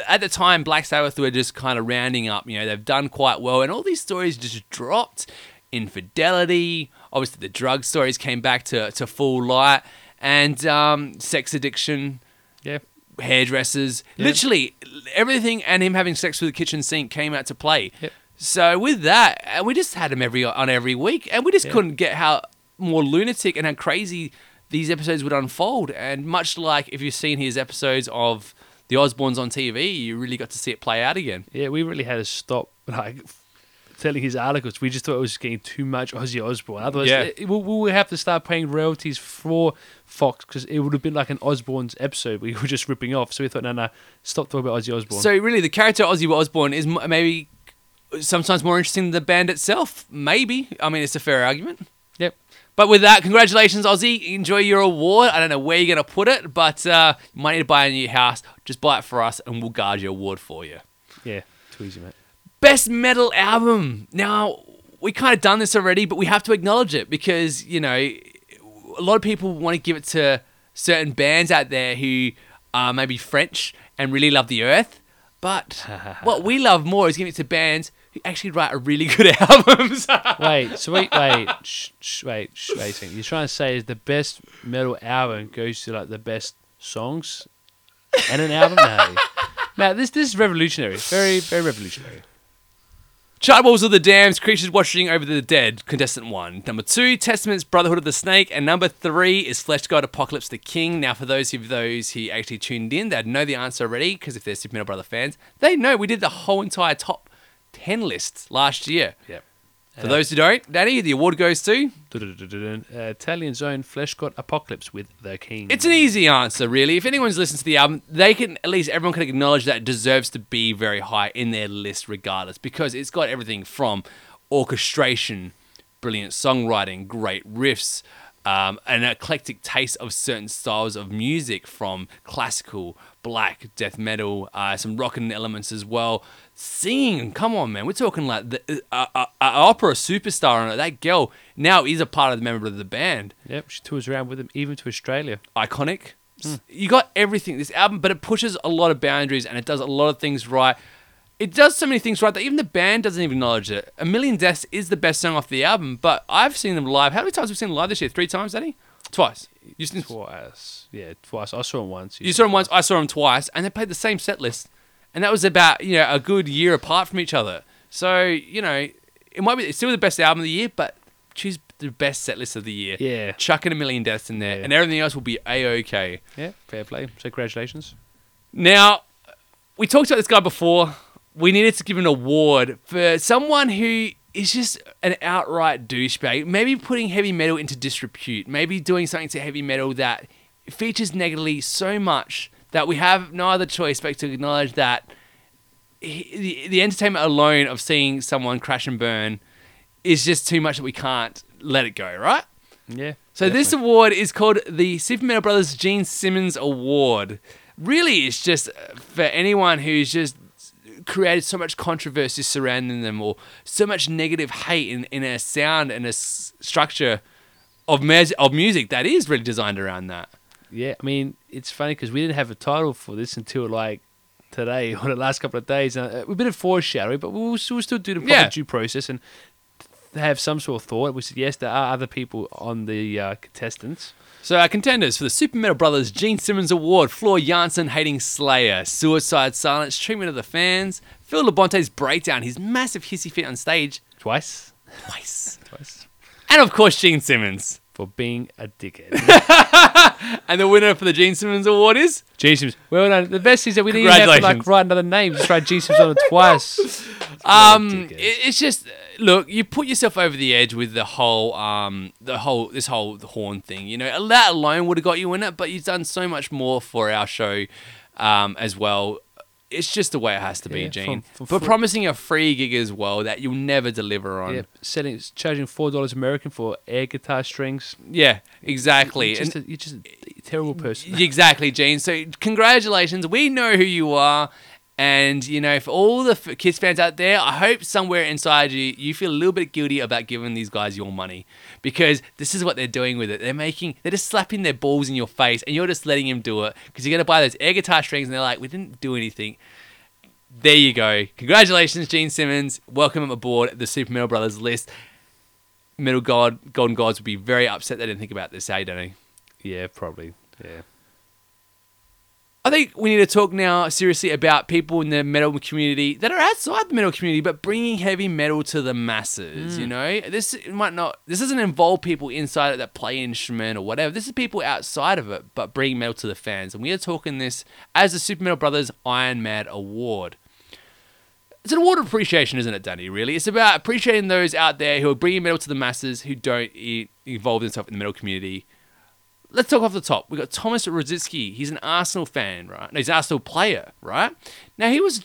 at the time. Black Sabbath were just kind of rounding up. You know, they've done quite well, and all these stories just dropped. Infidelity, obviously, the drug stories came back to, to full light, and um, sex addiction, Yeah, hairdressers, Yeah. literally everything, and him having sex with the kitchen sink came out to play. Yep. So with that, uh, we just had him every on every week, and we just Yeah. couldn't get how more lunatic and how crazy these episodes would unfold. And much like if you've seen his episodes of the Osbournes on TV, you really got to see it play out again. yeah, we really had to stop like telling his articles, we just thought it was getting too much Ozzy Osbourne. Otherwise, Yeah. it, we we would have to start paying royalties for Fox because it would have been like an Osbourne's episode we were just ripping off. So we thought, no, no, stop talking about Ozzy Osbourne. So really, the character Ozzy Osbourne is maybe sometimes more interesting than the band itself. Maybe. I mean, it's a fair argument. yep. But with that, congratulations, Ozzy. Enjoy your award. I don't know where you're going to put it, but uh, you might need to buy a new house. Just buy it for us, and we'll guard your award for you. Yeah, too easy, mate. Best metal album. Now, we kind of done this already, but we have to acknowledge it because, you know, a lot of people want to give it to certain bands out there who are maybe French and really love the earth. But what we love more is giving it to bands who actually write a really good albums. Wait, so wait, wait, shh, shh, wait, shh, wait. You're trying to say is the best metal album goes to like the best songs and an album? No. Now this this is revolutionary. Very, very revolutionary. Charred Walls of the Damned, Creatures Watching Over the Dead, contestant one. Number two, Testament's Brotherhood of the Snake. And number three is Fleshgod Apocalypse the King. Now, for those of those who actually tuned in, they'd know the answer already, because if they're Super Metal Brother fans, they know we did the whole entire top 10 list last year. Yep. For those who don't, Danny, the award goes to. Uh, Italian's own Fleshgod Apocalypse with the King. It's an easy answer, really. If anyone's listened to the album, they can at least everyone can acknowledge that it deserves to be very high in their list, regardless, because it's got everything from orchestration, brilliant songwriting, great riffs, um, an eclectic taste of certain styles of music, from classical, black, death metal, uh, some rockin' elements as well. Singing, come on, man, we're talking like the uh, uh, uh, opera superstar on it. That girl now is a part of the member of the band Yep, she tours around with him even to Australia. iconic. You got everything this album, but it pushes a lot of boundaries and it does a lot of things right. It does so many things right that even the band doesn't even acknowledge it. A Million Deaths is the best song off the album, but I've seen them live. How many times have we seen them live this year? Three times, Daddy? Twice. You, seen, Twice. Yeah, twice. I saw him once. you saw them once, I saw them twice, and they played the same set list. And that was about, you know, a good year apart from each other. So, you know, it might be it's still the best album of the year, but choose the best set list of the year. Yeah. chucking a million deaths in there, Yeah. and everything else will be a okay. Yeah, fair play. So congratulations. Now, we talked about this guy before. We needed to give an award for someone who is just an outright douchebag. Maybe putting heavy metal into disrepute. Maybe doing something to heavy metal that features negatively so much that we have no other choice but to acknowledge that he- the, the entertainment alone of seeing someone crash and burn is just too much that we can't let it go, right? Yeah. So this award is called the Super Metal Brothers Gene Simmons Award. Really, it's just for anyone who's just created so much controversy surrounding them, or so much negative hate in, in a sound and a s- structure of mes- of music that is really designed around that. Yeah, I mean, it's funny because we didn't have a title for this until like today or the last couple of days. Uh, a bit of foreshadowing, but we'll, still- we'll still do the proper Yeah. due process and have some sort of thought. We said, yes, there are other people on the uh, contestants. So our contenders for the Super Metal Brothers Gene Simmons Award: Floor Jansen hating Slayer, Suicide Silence, treatment of the fans, Phil Labonte's breakdown, his massive hissy fit on stage Twice. twice, Twice. and of course Gene Simmons. For being a dickhead. And the winner for the Gene Simmons Award is Jesus. Well done. The best is that we didn't even have to like write another name. Just write Jesus on it twice. um. it- It's just look, you put yourself over the edge with the whole um the whole this whole horn thing. You know that alone would have got you in it, but you've done so much more for our show, um as well. It's just the way it has to be, Yeah, Gene. from- from for promising a free gig as well that you'll never deliver on. Yeah, setting, charging four dollars American for air guitar strings. Yeah, exactly. You're just, And- a, you're just a terrible person. Exactly, Gene. So congratulations. We know who you are. And, you know, for all the Kiss fans out there, I hope somewhere inside you, you feel a little bit guilty about giving these guys your money. Because this is what they're doing with it. They're making, they're just slapping their balls in your face and you're just letting them do it. Because you're to buy those air guitar strings and they're like, we didn't do anything. There you go. Congratulations, Gene Simmons. Welcome aboard the Super Metal Brothers list. Metal God, Golden Gods would be very upset they didn't think about this, eh, don't they? Yeah, probably. Yeah. I think we need to talk now seriously about people in the metal community that are outside the metal community, but bringing heavy metal to the masses. You hmm. know, this might not. This doesn't involve people inside it that play instrument or whatever. This is people outside of it, but bringing metal to the fans. And we are talking this as the Super Metal Brothers Iron Mad Award. it's an award of appreciation, isn't it, Danny? Really, it's about appreciating those out there who are bringing metal to the masses who don't e- involve themselves in the metal community. Let's talk off the top. We've got Thomas Rosický. He's an Arsenal fan, right? No, he's an Arsenal player, right? Now he was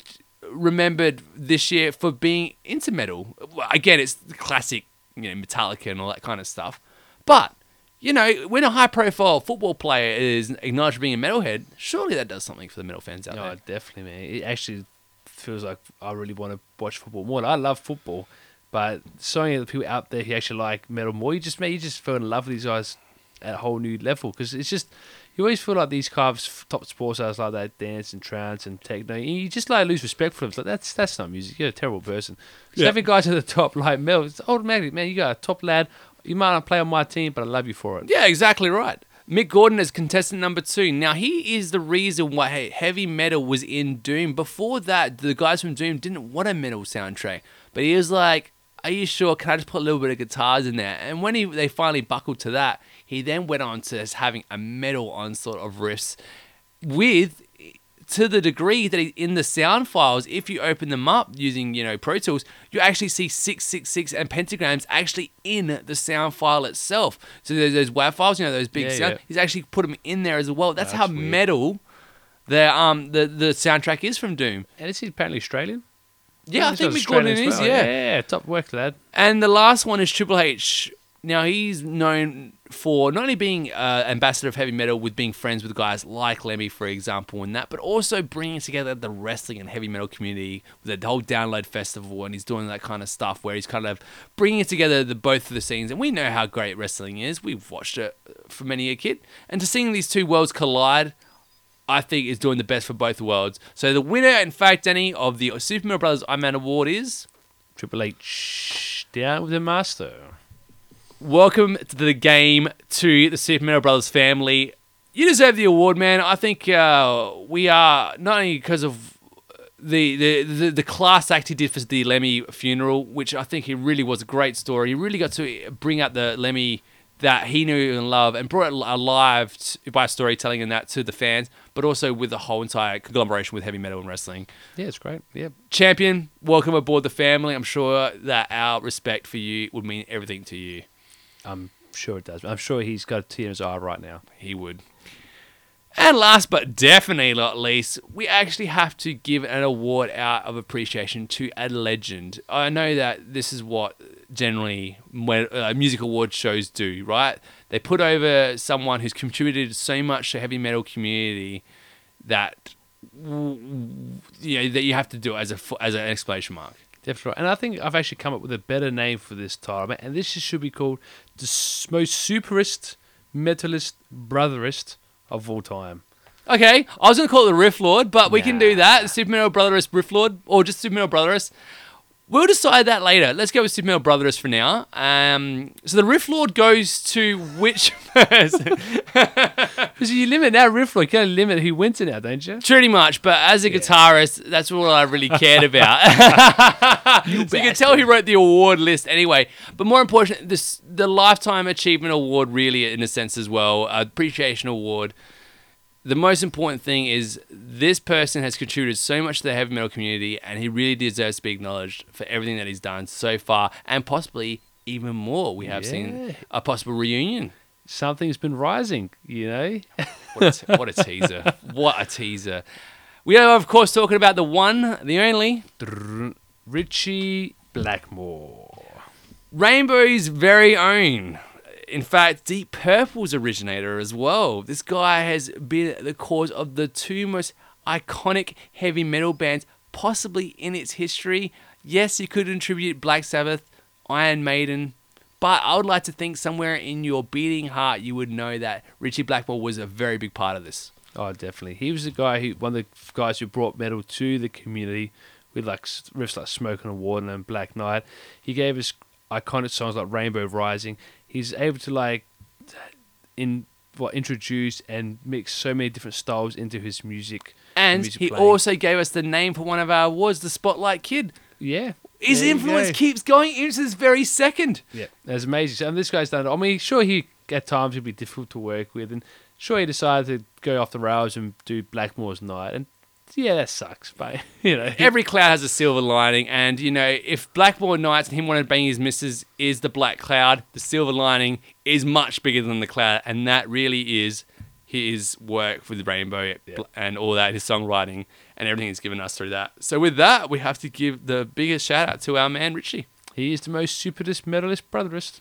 remembered this year for being into metal. Again, it's the classic, you know, Metallica and all that kind of stuff. But you know, when a high-profile football player is acknowledged for being a metalhead, surely that does something for the metal fans out No, there. definitely, man. It actually feels like I really want to watch football more. I love football, but so many of the people out there who actually like metal more, you just you just fell in love with these guys at a whole new level because it's just you always feel like these guys, top sports stars like that, dance and trance and techno. You just like lose respect for them. It's like that's that's not music. You're a terrible person. Just Yeah. having guys at the top like Mel, it's automatic, man. You got a top lad. You might not play on my team, but I love you for it. Yeah, exactly right. Mick Gordon is contestant number two. Now he is the reason why heavy metal was in Doom. Before that, the guys from Doom didn't want a metal soundtrack, but he was like, "Are you sure? Can I just put a little bit of guitars in there?" And when he they finally buckled to that, he then went on to having a metal onslaught of riffs with to the degree that he- in the sound files, if you open them up using you know Pro Tools, you actually see six six six and pentagrams actually in the sound file itself. So there's those WAV files, you know those big Yeah, sound. yeah. He's actually put them in there as well. That's how weird. metal the um the the soundtrack is from Doom. And is he apparently Australian? Yeah, I He's think Mick Gordon is. well. Yeah. yeah, top work, lad. And the last one is Triple H. Now he's known for not only being uh, ambassador of heavy metal with being friends with guys like Lemmy, for example, and that, but also bringing together the wrestling and heavy metal community with the whole Download Festival, and he's doing that kind of stuff where he's kind of bringing together the both of the scenes. And we know how great wrestling is; we've watched it for many a kid, and to seeing these two worlds collide. I think is doing the best for both worlds. So the winner, in fact, Danny, of the Super Mario Brothers Iron Man Award is Triple H down with the master. Welcome to the game to the Super Mario Brothers family. You deserve the award, man. I think uh, we are not only because of the, the, the, the class act he did for the Lemmy funeral, which I think he really was a great story. He really got to bring out the Lemmy that he knew and loved and brought it alive by storytelling and that to the fans, but also with the whole entire conglomeration with heavy metal and wrestling. Yeah, it's great. Yeah, Champion, welcome aboard the family. I'm sure that our respect for you would mean everything to you. I'm sure it does. I'm sure he's got a tear in his eye right now. he would. And last but definitely not least, we actually have to give an award out of appreciation to a legend. I know that this is what generally when, uh, music award shows do, right? They put over someone who's contributed so much to heavy metal community that you know that you have to do it as a as an exclamation mark. Definitely. right. And I think I've actually come up with a better name for this title, and this should be called the s- most superest, metalist, brotherist of all time. Okay, I was gonna call it the Riff Lord, but we can do Nah. that. Super Metal Brotherist Riff Lord, or just Super Metal Brotherist. We'll decide that later. Let's go with Super Metal Brotherist for now. Um, so the Riff Lord goes to which person? Because you limit now, Riff Lord, you can limit who wins it now, don't you? Pretty much, but as a guitarist, that's all I really cared about. so you can tell he wrote the award list anyway. But more important, this the Lifetime Achievement Award, really, in a sense as well, appreciation award. The most important thing is this person has contributed so much to the heavy metal community, and he really deserves to be acknowledged for everything that he's done so far, and possibly even more. We have Yeah. seen a possible reunion. Something's been rising, you know? What a, what a teaser! What a teaser! We are, of course, talking about the one, the only, Ritchie Blackmore. Rainbow's very own. In fact, Deep Purple's originator as well. This guy has been the cause of the two most iconic heavy metal bands possibly in its history. Yes, you could attribute Black Sabbath, Iron Maiden, but I would like to think somewhere in your beating heart you would know that Ritchie Blackmore was a very big part of this. Oh, definitely. He was the guy who, one of the guys who brought metal to the community with like riffs like Smoke on the Water and Black Knight. He gave us iconic songs like Rainbow Rising. He's able to like in what introduce and mix so many different styles into his music. And music he playing. also gave us the name for one of our awards, the Spotlight Kid. Yeah. His there influence go. keeps going into this very second. Yeah, that's amazing. So, and this guy's done. I mean, sure, he at times he'd be difficult to work with, and sure, he decided to go off the rails and do Blackmore's Night, and yeah, that sucks. But you know, Every cloud has a silver lining, and you know, if Blackmore's Nights and him wanting to bang his missus is the black cloud, the silver lining is much bigger than the cloud, and that really is his work with Rainbow Yeah. and all that, his songwriting and everything he's given us through that. So with that, we have to give the biggest shout out to our man Ritchie. he is the most stupidest, medalist brotherist.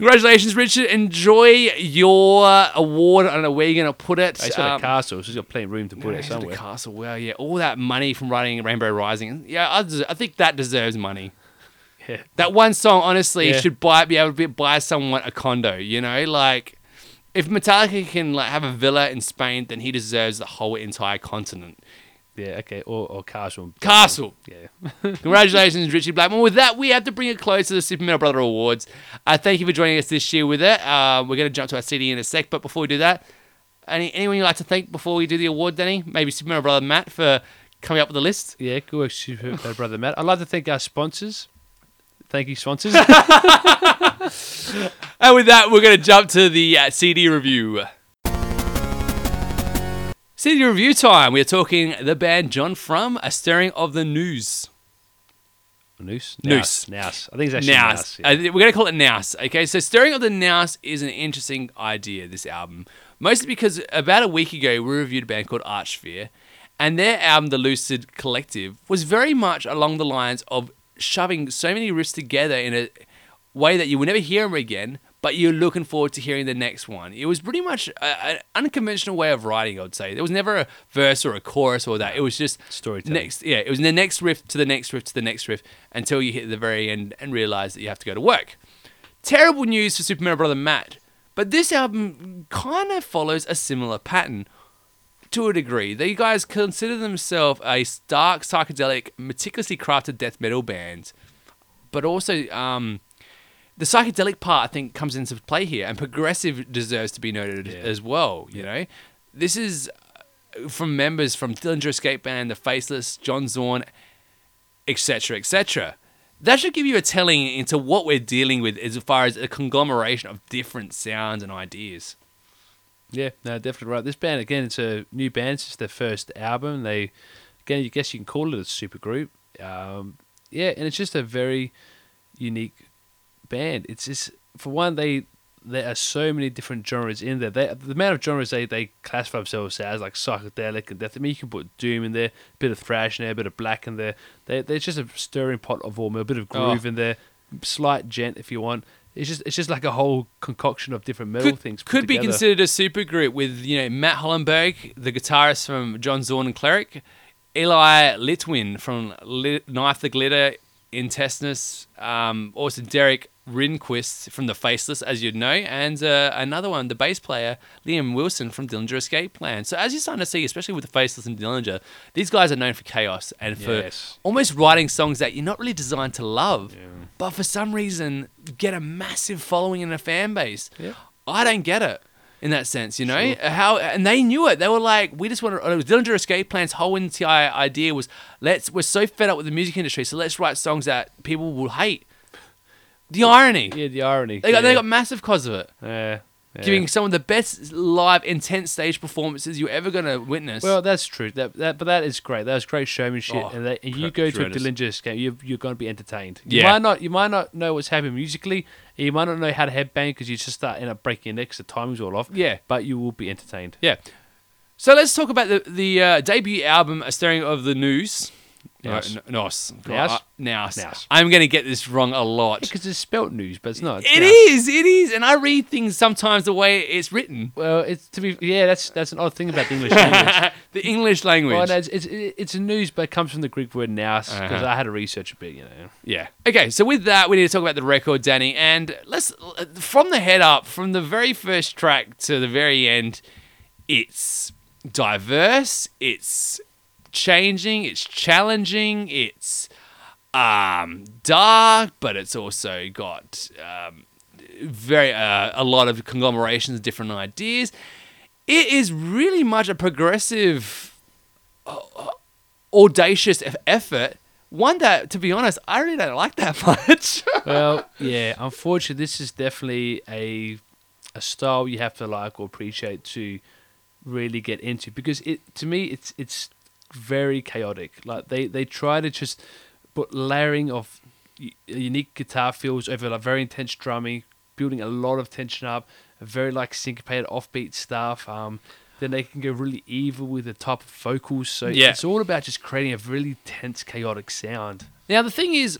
Congratulations, Richard. Enjoy your award. I don't know where you're going to put it. Got Um, a castle, so he's got plenty of room to put Yeah, it somewhere. castle. Well, yeah, all that money from writing Rainbow Rising. Yeah, I, des- I think that deserves money. Yeah. That one song, honestly, Yeah. should buy be able to be- buy someone a condo. You know, like if Metallica can like have a villa in Spain, then he deserves the whole entire continent. Yeah, okay, or, or castle. Castle. Yeah. Congratulations, Ritchie Blackmore. With that, we have to bring it close to the Super Metal Brother Awards. Uh, thank you for joining us this year with it. Uh, we're going to jump to our CD in a sec, but before we do that, any, anyone you'd like to thank before we do the award, Danny? Maybe Super Metal Brother Matt for coming up with the list. Yeah, good work, super uh, brother Matt. I'd like to thank our sponsors. Thank you, sponsors. And with that, we're going to jump to the uh, CD review. CD review time. We are talking the band John Frum, A Stirring of the News. Noose. Noose. Nouse. I think it's actually Nouse. Nouse. yeah. Uh, we're going to call it Nouse. Okay, so Stirring of the Nouse is an interesting idea, this album. Mostly because about a week ago, we reviewed a band called Archspire, and their album, The Lucid Collective, was very much along the lines of shoving so many riffs together in a way that you will never hear them again, but you're looking forward to hearing the next one. It was pretty much an unconventional way of writing, I would say. There was never a verse or a chorus or that. It was just Storytelling. next yeah it was the next riff to the next riff to the next riff until you hit the very end and realize that you have to go to work terrible news for super Mario brother matt but this album kind of follows a similar pattern to a degree they guys consider themselves a dark psychedelic meticulously crafted death metal band but also um the psychedelic part, I think, comes into play here, and progressive deserves to be noted Yeah. as well. You know, this is uh, from members from Dillinger Escape Plan, The Faceless, John Zorn, etc., etc. That should give you a telling into what we're dealing with as far as a conglomeration of different sounds and ideas. Yeah, no, definitely right. This band again, it's a new band. It's just their first album. They again, I guess you can call it a super group. Um, yeah, and it's just a very unique band. It's just for one, they there are so many different genres in there. They, the amount of genres they, they classify themselves as like psychedelic and death. I mean, you can put doom in there, a bit of thrash in there, a bit of black in there. They, there's just a stirring pot of all, a bit of oh. groove Oh. in there, slight djent if you want. It's just it's just like a whole concoction of different metal could, things. could be considered a super group with you know Matt Hollenberg, the guitarist from John Zorn and Cleric, Eli Litwin from Lit- Knife the Glitter, Intestinus, um, also Derek Rydquist from The Faceless, as you'd know, and uh, another one, the bass player Liam Wilson from Dillinger Escape Plan. So as you're starting to see, especially with The Faceless and Dillinger, these guys are known for chaos and for Yes. almost writing songs that you're not really designed to love, Yeah. but for some reason get a massive following and a fan base. Yeah. I don't get it in that sense, you know Sure. Uh, how and they knew it. They were like, we just want to. Oh, it was Dillinger Escape Plan's whole entire idea was let's we're so fed up with the music industry, so let's write songs that people will hate. The irony. Yeah, the irony. They got yeah. they got massive cause of it, Yeah, yeah. giving some of the best live intense stage performances you're ever gonna witness. Well, that's true. That, that but that is great. That was great showmanship. Oh, and, that, and you go to a tremendous. Dillinger game, you're, you're going to be entertained. You Yeah. might not you might not know what's happening musically. and You might not know how to headbang because you just start end up breaking your neck 'cause the timing's all off. yeah, But you will be entertained. yeah. So let's talk about the the uh, debut album, A Staring of the News. Nous. N- Nous. Nous? Nous. Nous. I'm gonna get this wrong a lot. Because it's spelt news, but it's not. It Yeah. is, it is, and I read things sometimes the way it's written. Well, it's to be yeah. That's that's an odd thing about the English language. the English language. well, no, it's, it's it's a news, but it comes from the Greek word nous because Uh-huh. I had to research a bit. You know. yeah. Okay, so with that, we need to talk about the record, Danny, and let's from the head up, from the very first track to the very end, it's diverse, it's changing, it's challenging, it's um, dark, but it's also got um, very uh, a lot of conglomerations of different ideas. It is really much a progressive, uh, audacious effort. One that, to be honest, I really don't like that much. well, yeah. Unfortunately, this is definitely a a style you have to like or appreciate to really get into because it to me it's it's very chaotic. Like they they try to just put layering of unique guitar feels over like very intense drumming, building a lot of tension up, very like syncopated offbeat stuff. Um, then they can go really evil with the type of vocals. So Yeah. it's all about just creating a really tense, chaotic sound. Now the thing is,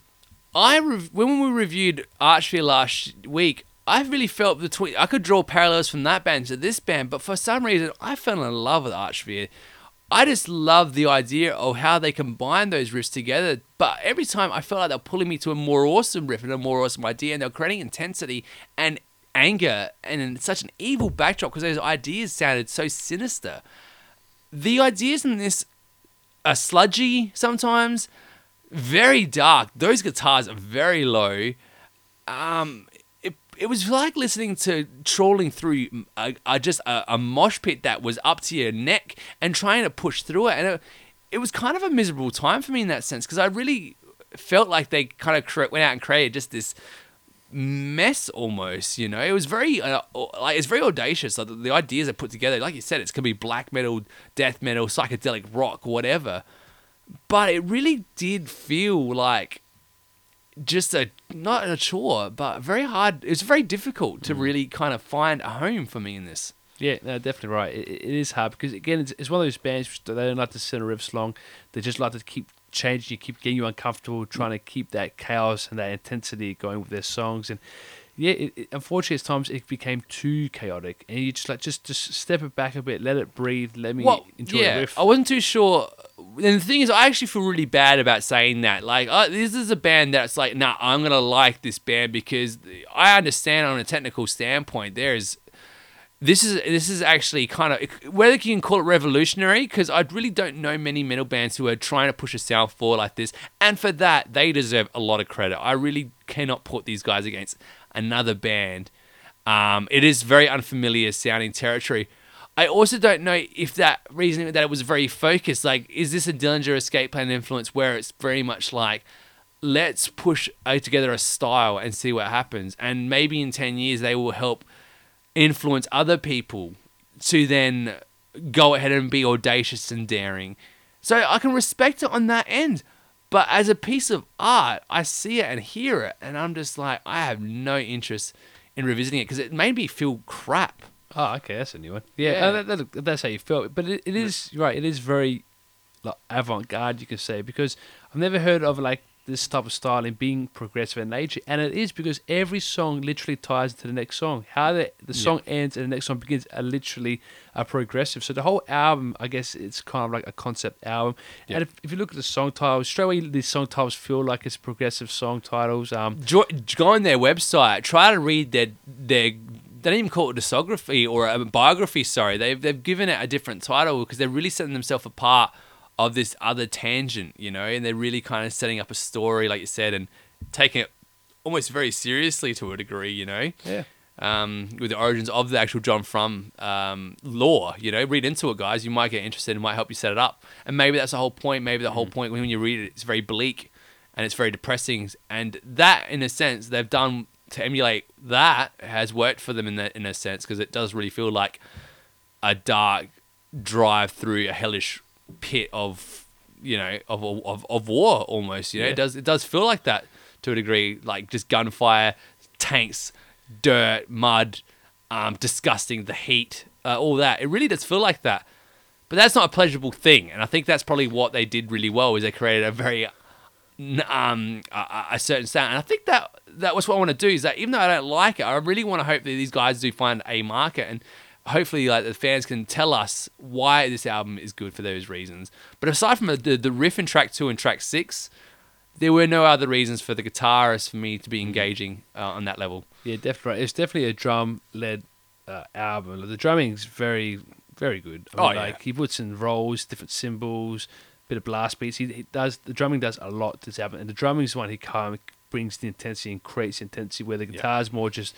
I rev- when we reviewed Archspire last week, I really felt between I could draw parallels from that band to this band, but for some reason I fell in love with Archspire. I just love the idea of how they combine those riffs together. But every time I felt like they're pulling me to a more awesome riff and a more awesome idea, and they're creating intensity and anger and such an evil backdrop because those ideas sounded so sinister. The ideas in this are sludgy sometimes, very dark. Those guitars are very low. Um, it, was like listening to trawling through a, a, just a, a mosh pit that was up to your neck and trying to push through it. And it, it was kind of a miserable time for me in that sense because I really felt like they kind of cre- went out and created just this mess almost you know? It was very uh, like it's very audacious like the, the ideas are put together. Like you said it's gonna be black metal death metal psychedelic rock whatever. But it really did feel like just a not a chore but very hard it was very difficult to mm. really kind of find a home for me in this Yeah, no, definitely right. It, it is hard because again, it's, it's one of those bands which they don't like to sit in riffs long. They just like to keep changing you, keep getting you uncomfortable, trying mm. to keep that chaos and that intensity going with their songs. And yeah, it, it, unfortunately, at times it became too chaotic, and you just like just just step it back a bit, let it breathe, let me enjoy yeah, the riff. I wasn't too sure. And the thing is, I actually feel really bad about saying that. Like, uh, this is a band that's like, nah, I'm gonna like this band because I understand on a technical standpoint, there is. This is this is actually kind of whether you can call it revolutionary because I really don't know many metal bands who are trying to push a sound forward like this, and for that they deserve a lot of credit. I really cannot put these guys against another band. Um, it is very unfamiliar sounding territory. I also don't know if that reason that it was very focused. Like, is this a Dillinger Escape Plan influence where it's very much like, let's push together a style and see what happens, and maybe in ten years they will help influence other people to then go ahead and be audacious and daring. So I can respect it on that end. But as a piece of art, I see it and hear it, and I'm just like, I have no interest in revisiting it because it made me feel crap. Oh, okay, that's a new one. Yeah, Yeah. uh, that, that, that's how you felt. But it, it is right. It is very like avant-garde, you could say, because I've never heard of like this type of style in being progressive in nature, and it is because every song literally ties into the next song. How the the song ends and the next song begins are literally a progressive. So the whole album, I guess, it's kind of like a concept album. Yeah. And if, if you look at the song titles, straight away these song titles feel like it's progressive song titles. Um, Jo- go on their website, try to read their their. They don't even call it a discography or a biography. Sorry, they've they've given it a different title because they're really setting themselves apart of this other tangent, you know, and they're really kind of setting up a story, like you said, and taking it almost very seriously to a degree, you know. yeah. um, with the origins of the actual John Frum um, lore. You know, read into it, guys. You might get interested. It might help you set it up. And maybe that's the whole point. Maybe the whole point when you read it, it's very bleak and it's very depressing. And that, in a sense, they've done to emulate that has worked for them in that in a sense because it does really feel like a dark drive through a hellish pit of you know of of, of war almost. You know, Yeah. it does it does feel like that to a degree, like just gunfire, tanks, dirt, mud, um, disgusting, the heat, uh, all that. It really does feel like that. But that's not a pleasurable thing, and I think that's probably what they did really well. Is they created a very um, a, a certain sound, and I think that that was what I want to do. Is that even though I don't like it, I really want to hope that these guys do find a market, and hopefully, like the fans can tell us why this album is good for those reasons. But aside from the the, riff in track two and track six, there were no other reasons for the guitarist for me to be engaging uh, on that level. Yeah, definitely. It's definitely a drum-led uh, album. The drumming's very, very good. I Oh, yeah. like he puts in rolls, different cymbals, bit of blast beats. He, he does the drumming does a lot to this album, and the drumming's one he kind of brings the intensity and creates intensity. Where the Yeah. guitar's more just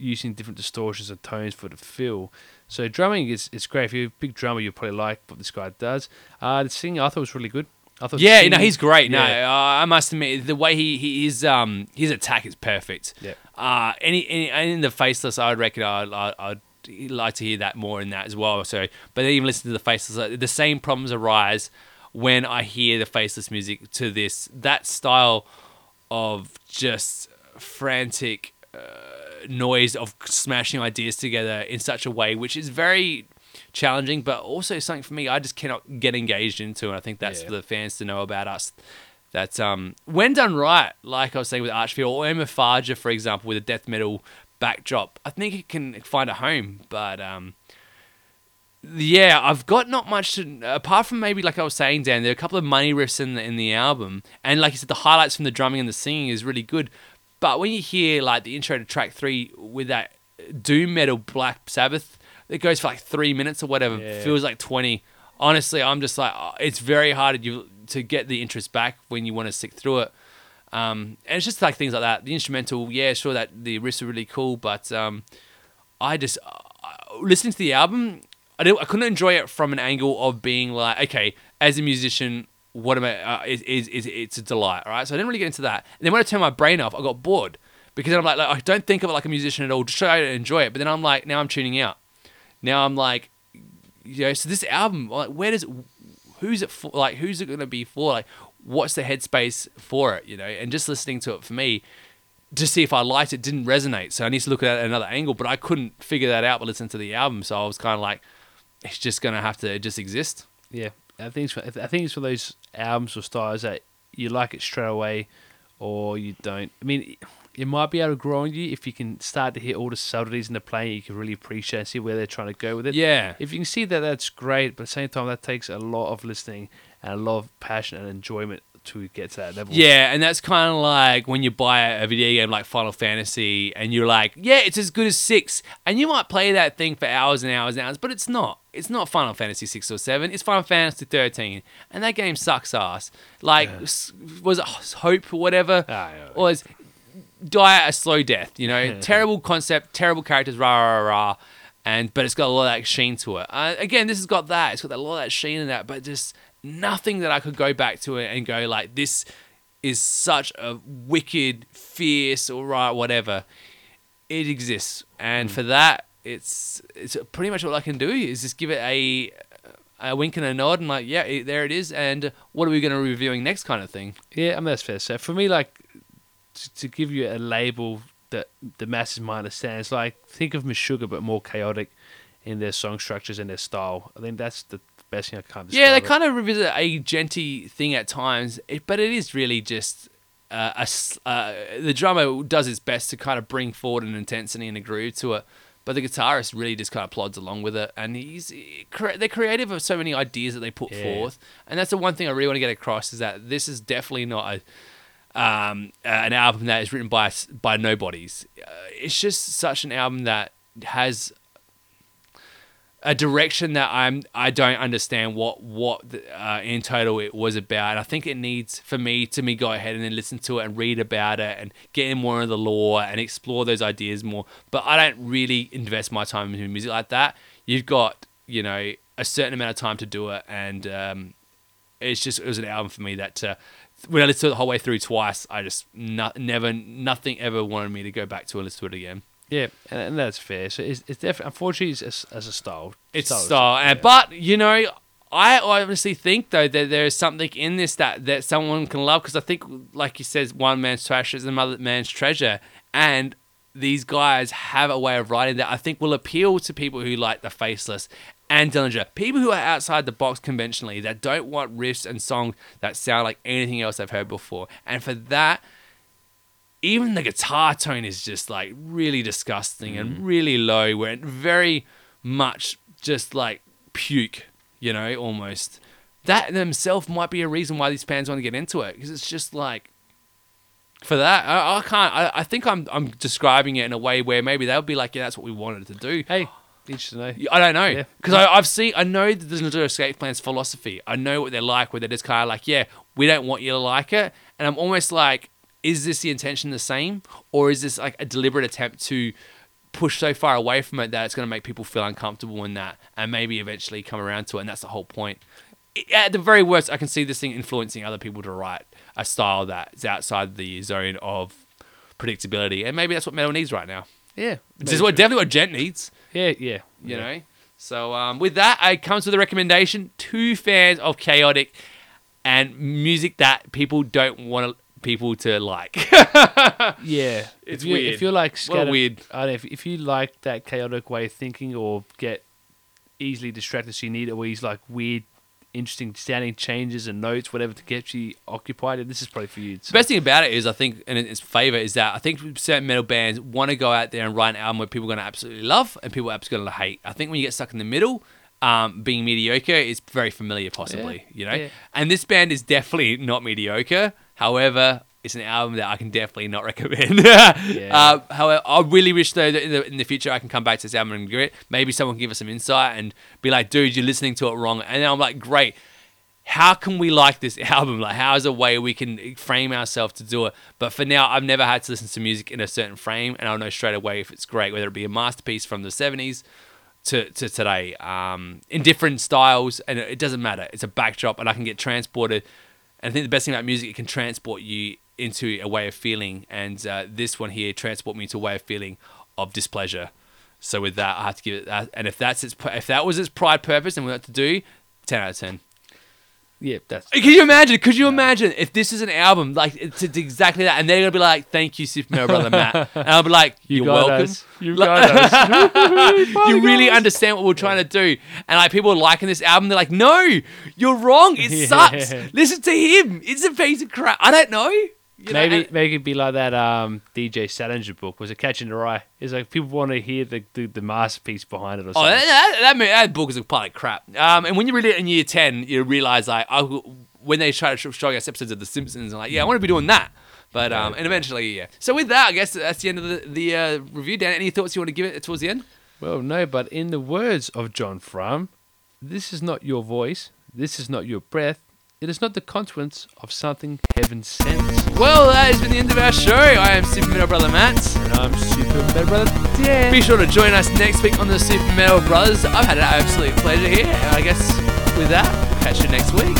using different distortions and tones for the feel. So drumming is is great. If you're a big drummer, you'll probably like what this guy does. Uh, the singing I thought was really good. I thought Yeah, no, he's great. No, uh, I must admit the way he, he his um his attack is perfect. Yeah. Uh, any, any and in the faceless, I would reckon I'd, I'd, I'd like to hear that more in that as well. So, but even listen to the faceless, the same problems arise when I hear the faceless music to this that style of just frantic uh, noise of smashing ideas together in such a way which is very challenging but also something for me I just cannot get engaged into and I think that's Yeah. for the fans to know about us that um, when done right, like I was saying with Archfield or Emma Farger, for example, with a death metal backdrop, I think it can find a home. But um, yeah, I've got not much to, apart from maybe like I was saying, Dan. There are a couple of money riffs in the, in the album, and like you said, the highlights from the drumming and the singing is really good. But when you hear like the intro to track three with that doom metal Black Sabbath, it goes for like three minutes or whatever, Yeah. feels like twenty. Honestly, I'm just like oh, it's very hard to to get the interest back when you want to stick through it. Um, and it's just like things like that. The instrumental, yeah, sure that the riffs are really cool, but um, I just uh, listening to the album, I I couldn't enjoy it from an angle of being like, okay, as a musician, what am I? Uh, is, is is it's a delight, all right? So I didn't really get into that. And then when I turned my brain off, I got bored because I'm like, like I don't think of it like a musician at all. Just try to enjoy it, but then I'm like, now I'm tuning out. Now I'm like, you know, so this album, like, where does, who's it for? Like, who's it gonna be for? Like, what's the headspace for it? You know, and just listening to it for me, to see if I liked it didn't resonate. So I need to look at it at another angle, but I couldn't figure that out by listening to the album. So I was kind of like, it's just gonna have to just exist. Yeah, I think it's for, I think it's for those albums or styles that you like it straight away, or you don't. I mean, it might be able to grow on you if you can start to hear all the subtleties in the playing. You can really appreciate and see where they're trying to go with it. Yeah. If you can see that, that's great. But at the same time, that takes a lot of listening and a lot of passion and enjoyment to get to that level. Yeah, and that's kind of like when you buy a video game like Final Fantasy and you're like, yeah, it's as good as 6. And you might play that thing for hours and hours and hours, but it's not. It's not Final Fantasy 6 or 7. It's Final Fantasy 13. And that game sucks ass. Like, s- was it Hope or whatever? Ah, yeah. Was die a slow death, you know? terrible concept, terrible characters, rah, rah, rah. And, but it's got a lot of that sheen to it. Uh, again, this has got that. It's got a lot of that sheen in that, but just nothing that I could go back to it and go like, this is such a wicked, fierce, or right, whatever. It exists, and hmm. for that, it's it's pretty much all I can do is just give it a a wink and a nod, and like, yeah, it, there it is. And what are we going to be reviewing next, kind of thing? Yeah, I mean that's fair. So for me, like to, to give you a label that the masses might understand, it's like think of Meshuggah but more chaotic in their song structures and their style. I think that's the best thing I can describe. Yeah, they it. kind of revisit a djenty thing at times, but it is really just uh, a uh, the drummer does his best to kind of bring forward an intensity and a groove to it. But the guitarist really just kind of plods along with it, and he's they're creative of so many ideas that they put Yeah. forth, and that's the one thing I really want to get across is that this is definitely not a um, uh, an album that is written by by nobodies. Uh, it's just such an album that has a direction that I'm I don't understand what what uh, in total it was about. And I think it needs for me to me go ahead and then listen to it and read about it and get in more of the lore and explore those ideas more. But I don't really invest my time in music like that. You've got you know a certain amount of time to do it, and um, it's just it was an album for me that. Uh, when I listened to it the whole way through twice, I just no, never, nothing ever wanted me to go back to and listen to it again. Yeah, and, that's fair. So it's, it's definitely unfortunately it's a style. It's style, style, and yeah. but you know, I honestly think though that there is something in this that that someone can love because I think, like you said, one man's trash is another man's treasure, and these guys have a way of writing that I think will appeal to people who like the faceless and Dillinger, people who are outside the box conventionally that don't want riffs and songs that sound like anything else they've heard before, and for that even the guitar tone is just like really disgusting and mm. really low where it very much just like puke you know almost that in themselves might be a reason why these fans want to get into it because it's just like for that i, I can't I, I think I'm, I'm describing it in a way where maybe they'll be like yeah that's what we wanted to do Hey, interesting. I don't know Yeah. because I've seen I know the Zero Escape Plan's philosophy. I know what they're like, where they're just kind of like, yeah, we don't want you to like it, and I'm almost like, is this the intention the same, or is this like a deliberate attempt to push so far away from it that it's going to make people feel uncomfortable in that, and maybe eventually come around to it, and that's the whole point. At the very worst, I can see this thing influencing other people to write a style that's outside the zone of predictability, and maybe that's what metal needs right now. Yeah, This is what definitely what Djent needs Yeah, yeah, you yeah. know. So um, with that, it comes with a recommendation. to fans of chaotic and music that people don't want people to like. Yeah, It's if you, weird. If you're like scattered, weird- I don't know, if, if you like that chaotic way of thinking or get easily distracted, so you need all these like weird, interesting sounding changes and notes, whatever to get you occupied. And this is probably for you. The best thing about it is, I think, in its favor, is that I think certain metal bands want to go out there and write an album where people are going to absolutely love and people are absolutely going to hate. I think when you get stuck in the middle, um, being mediocre is very familiar, possibly, Yeah, you know? yeah. And this band is definitely not mediocre. However, it's an album that I can definitely not recommend. uh, however, I really wish, though, that in the, in the future I can come back to this album and give it. Maybe someone can give us some insight and be like, dude, you're listening to it wrong. And then I'm like, great how can we like this album? Like, how is a way we can frame ourselves to do it? But for now, I've never had to listen to music in a certain frame, and I'll know straight away if it's great, whether it be a masterpiece from the 70s to, to today, um, in different styles, and it doesn't matter. It's a backdrop, and I can get transported. And I think the best thing about music, it can transport you into a way of feeling, and uh, this one here transport me to a way of feeling of displeasure. So with that, I have to give it that. And if that's its, if that was its pride purpose and what to do, 10 out of 10. Yeah, that's Can you imagine? Could you imagine if this is an album like it's, it's exactly that, and they're gonna be like, "Thank you, Super Mario Brother Matt," and I'll be like, you "You're got welcome." us. You got us. You really understand what we're trying to do, and like people are liking this album. They're like, "No, you're wrong. It Yeah. sucks. Listen to him. It's a piece of crap." I don't know. You know, maybe and- maybe it'd be like that um, DJ Salinger book. Was it Catching the Rye? It's like people want to hear the, the, the masterpiece behind it or Oh, something. that, that, that, that book is a pile of crap. Um, and when you read it in year 10, you realize, like, oh, when they try to show us episodes of The Simpsons, I'm like, yeah, I want to be doing that. But, um, and eventually, yeah. So with that, I guess that's the end of the, the uh, review. Dan, any thoughts you want to give it towards the end? Well, no, but in the words of John Frum, this is not your voice, this is not your breath, it is not the consequence of something heaven sent. Well, that has been the end of our show. I am Super Metal Brother Matt. And I'm Super Metal Brother Dan. Be sure to join us next week on the Super Metal Brothers. I've had an absolute pleasure here. And I guess with that, catch you next week.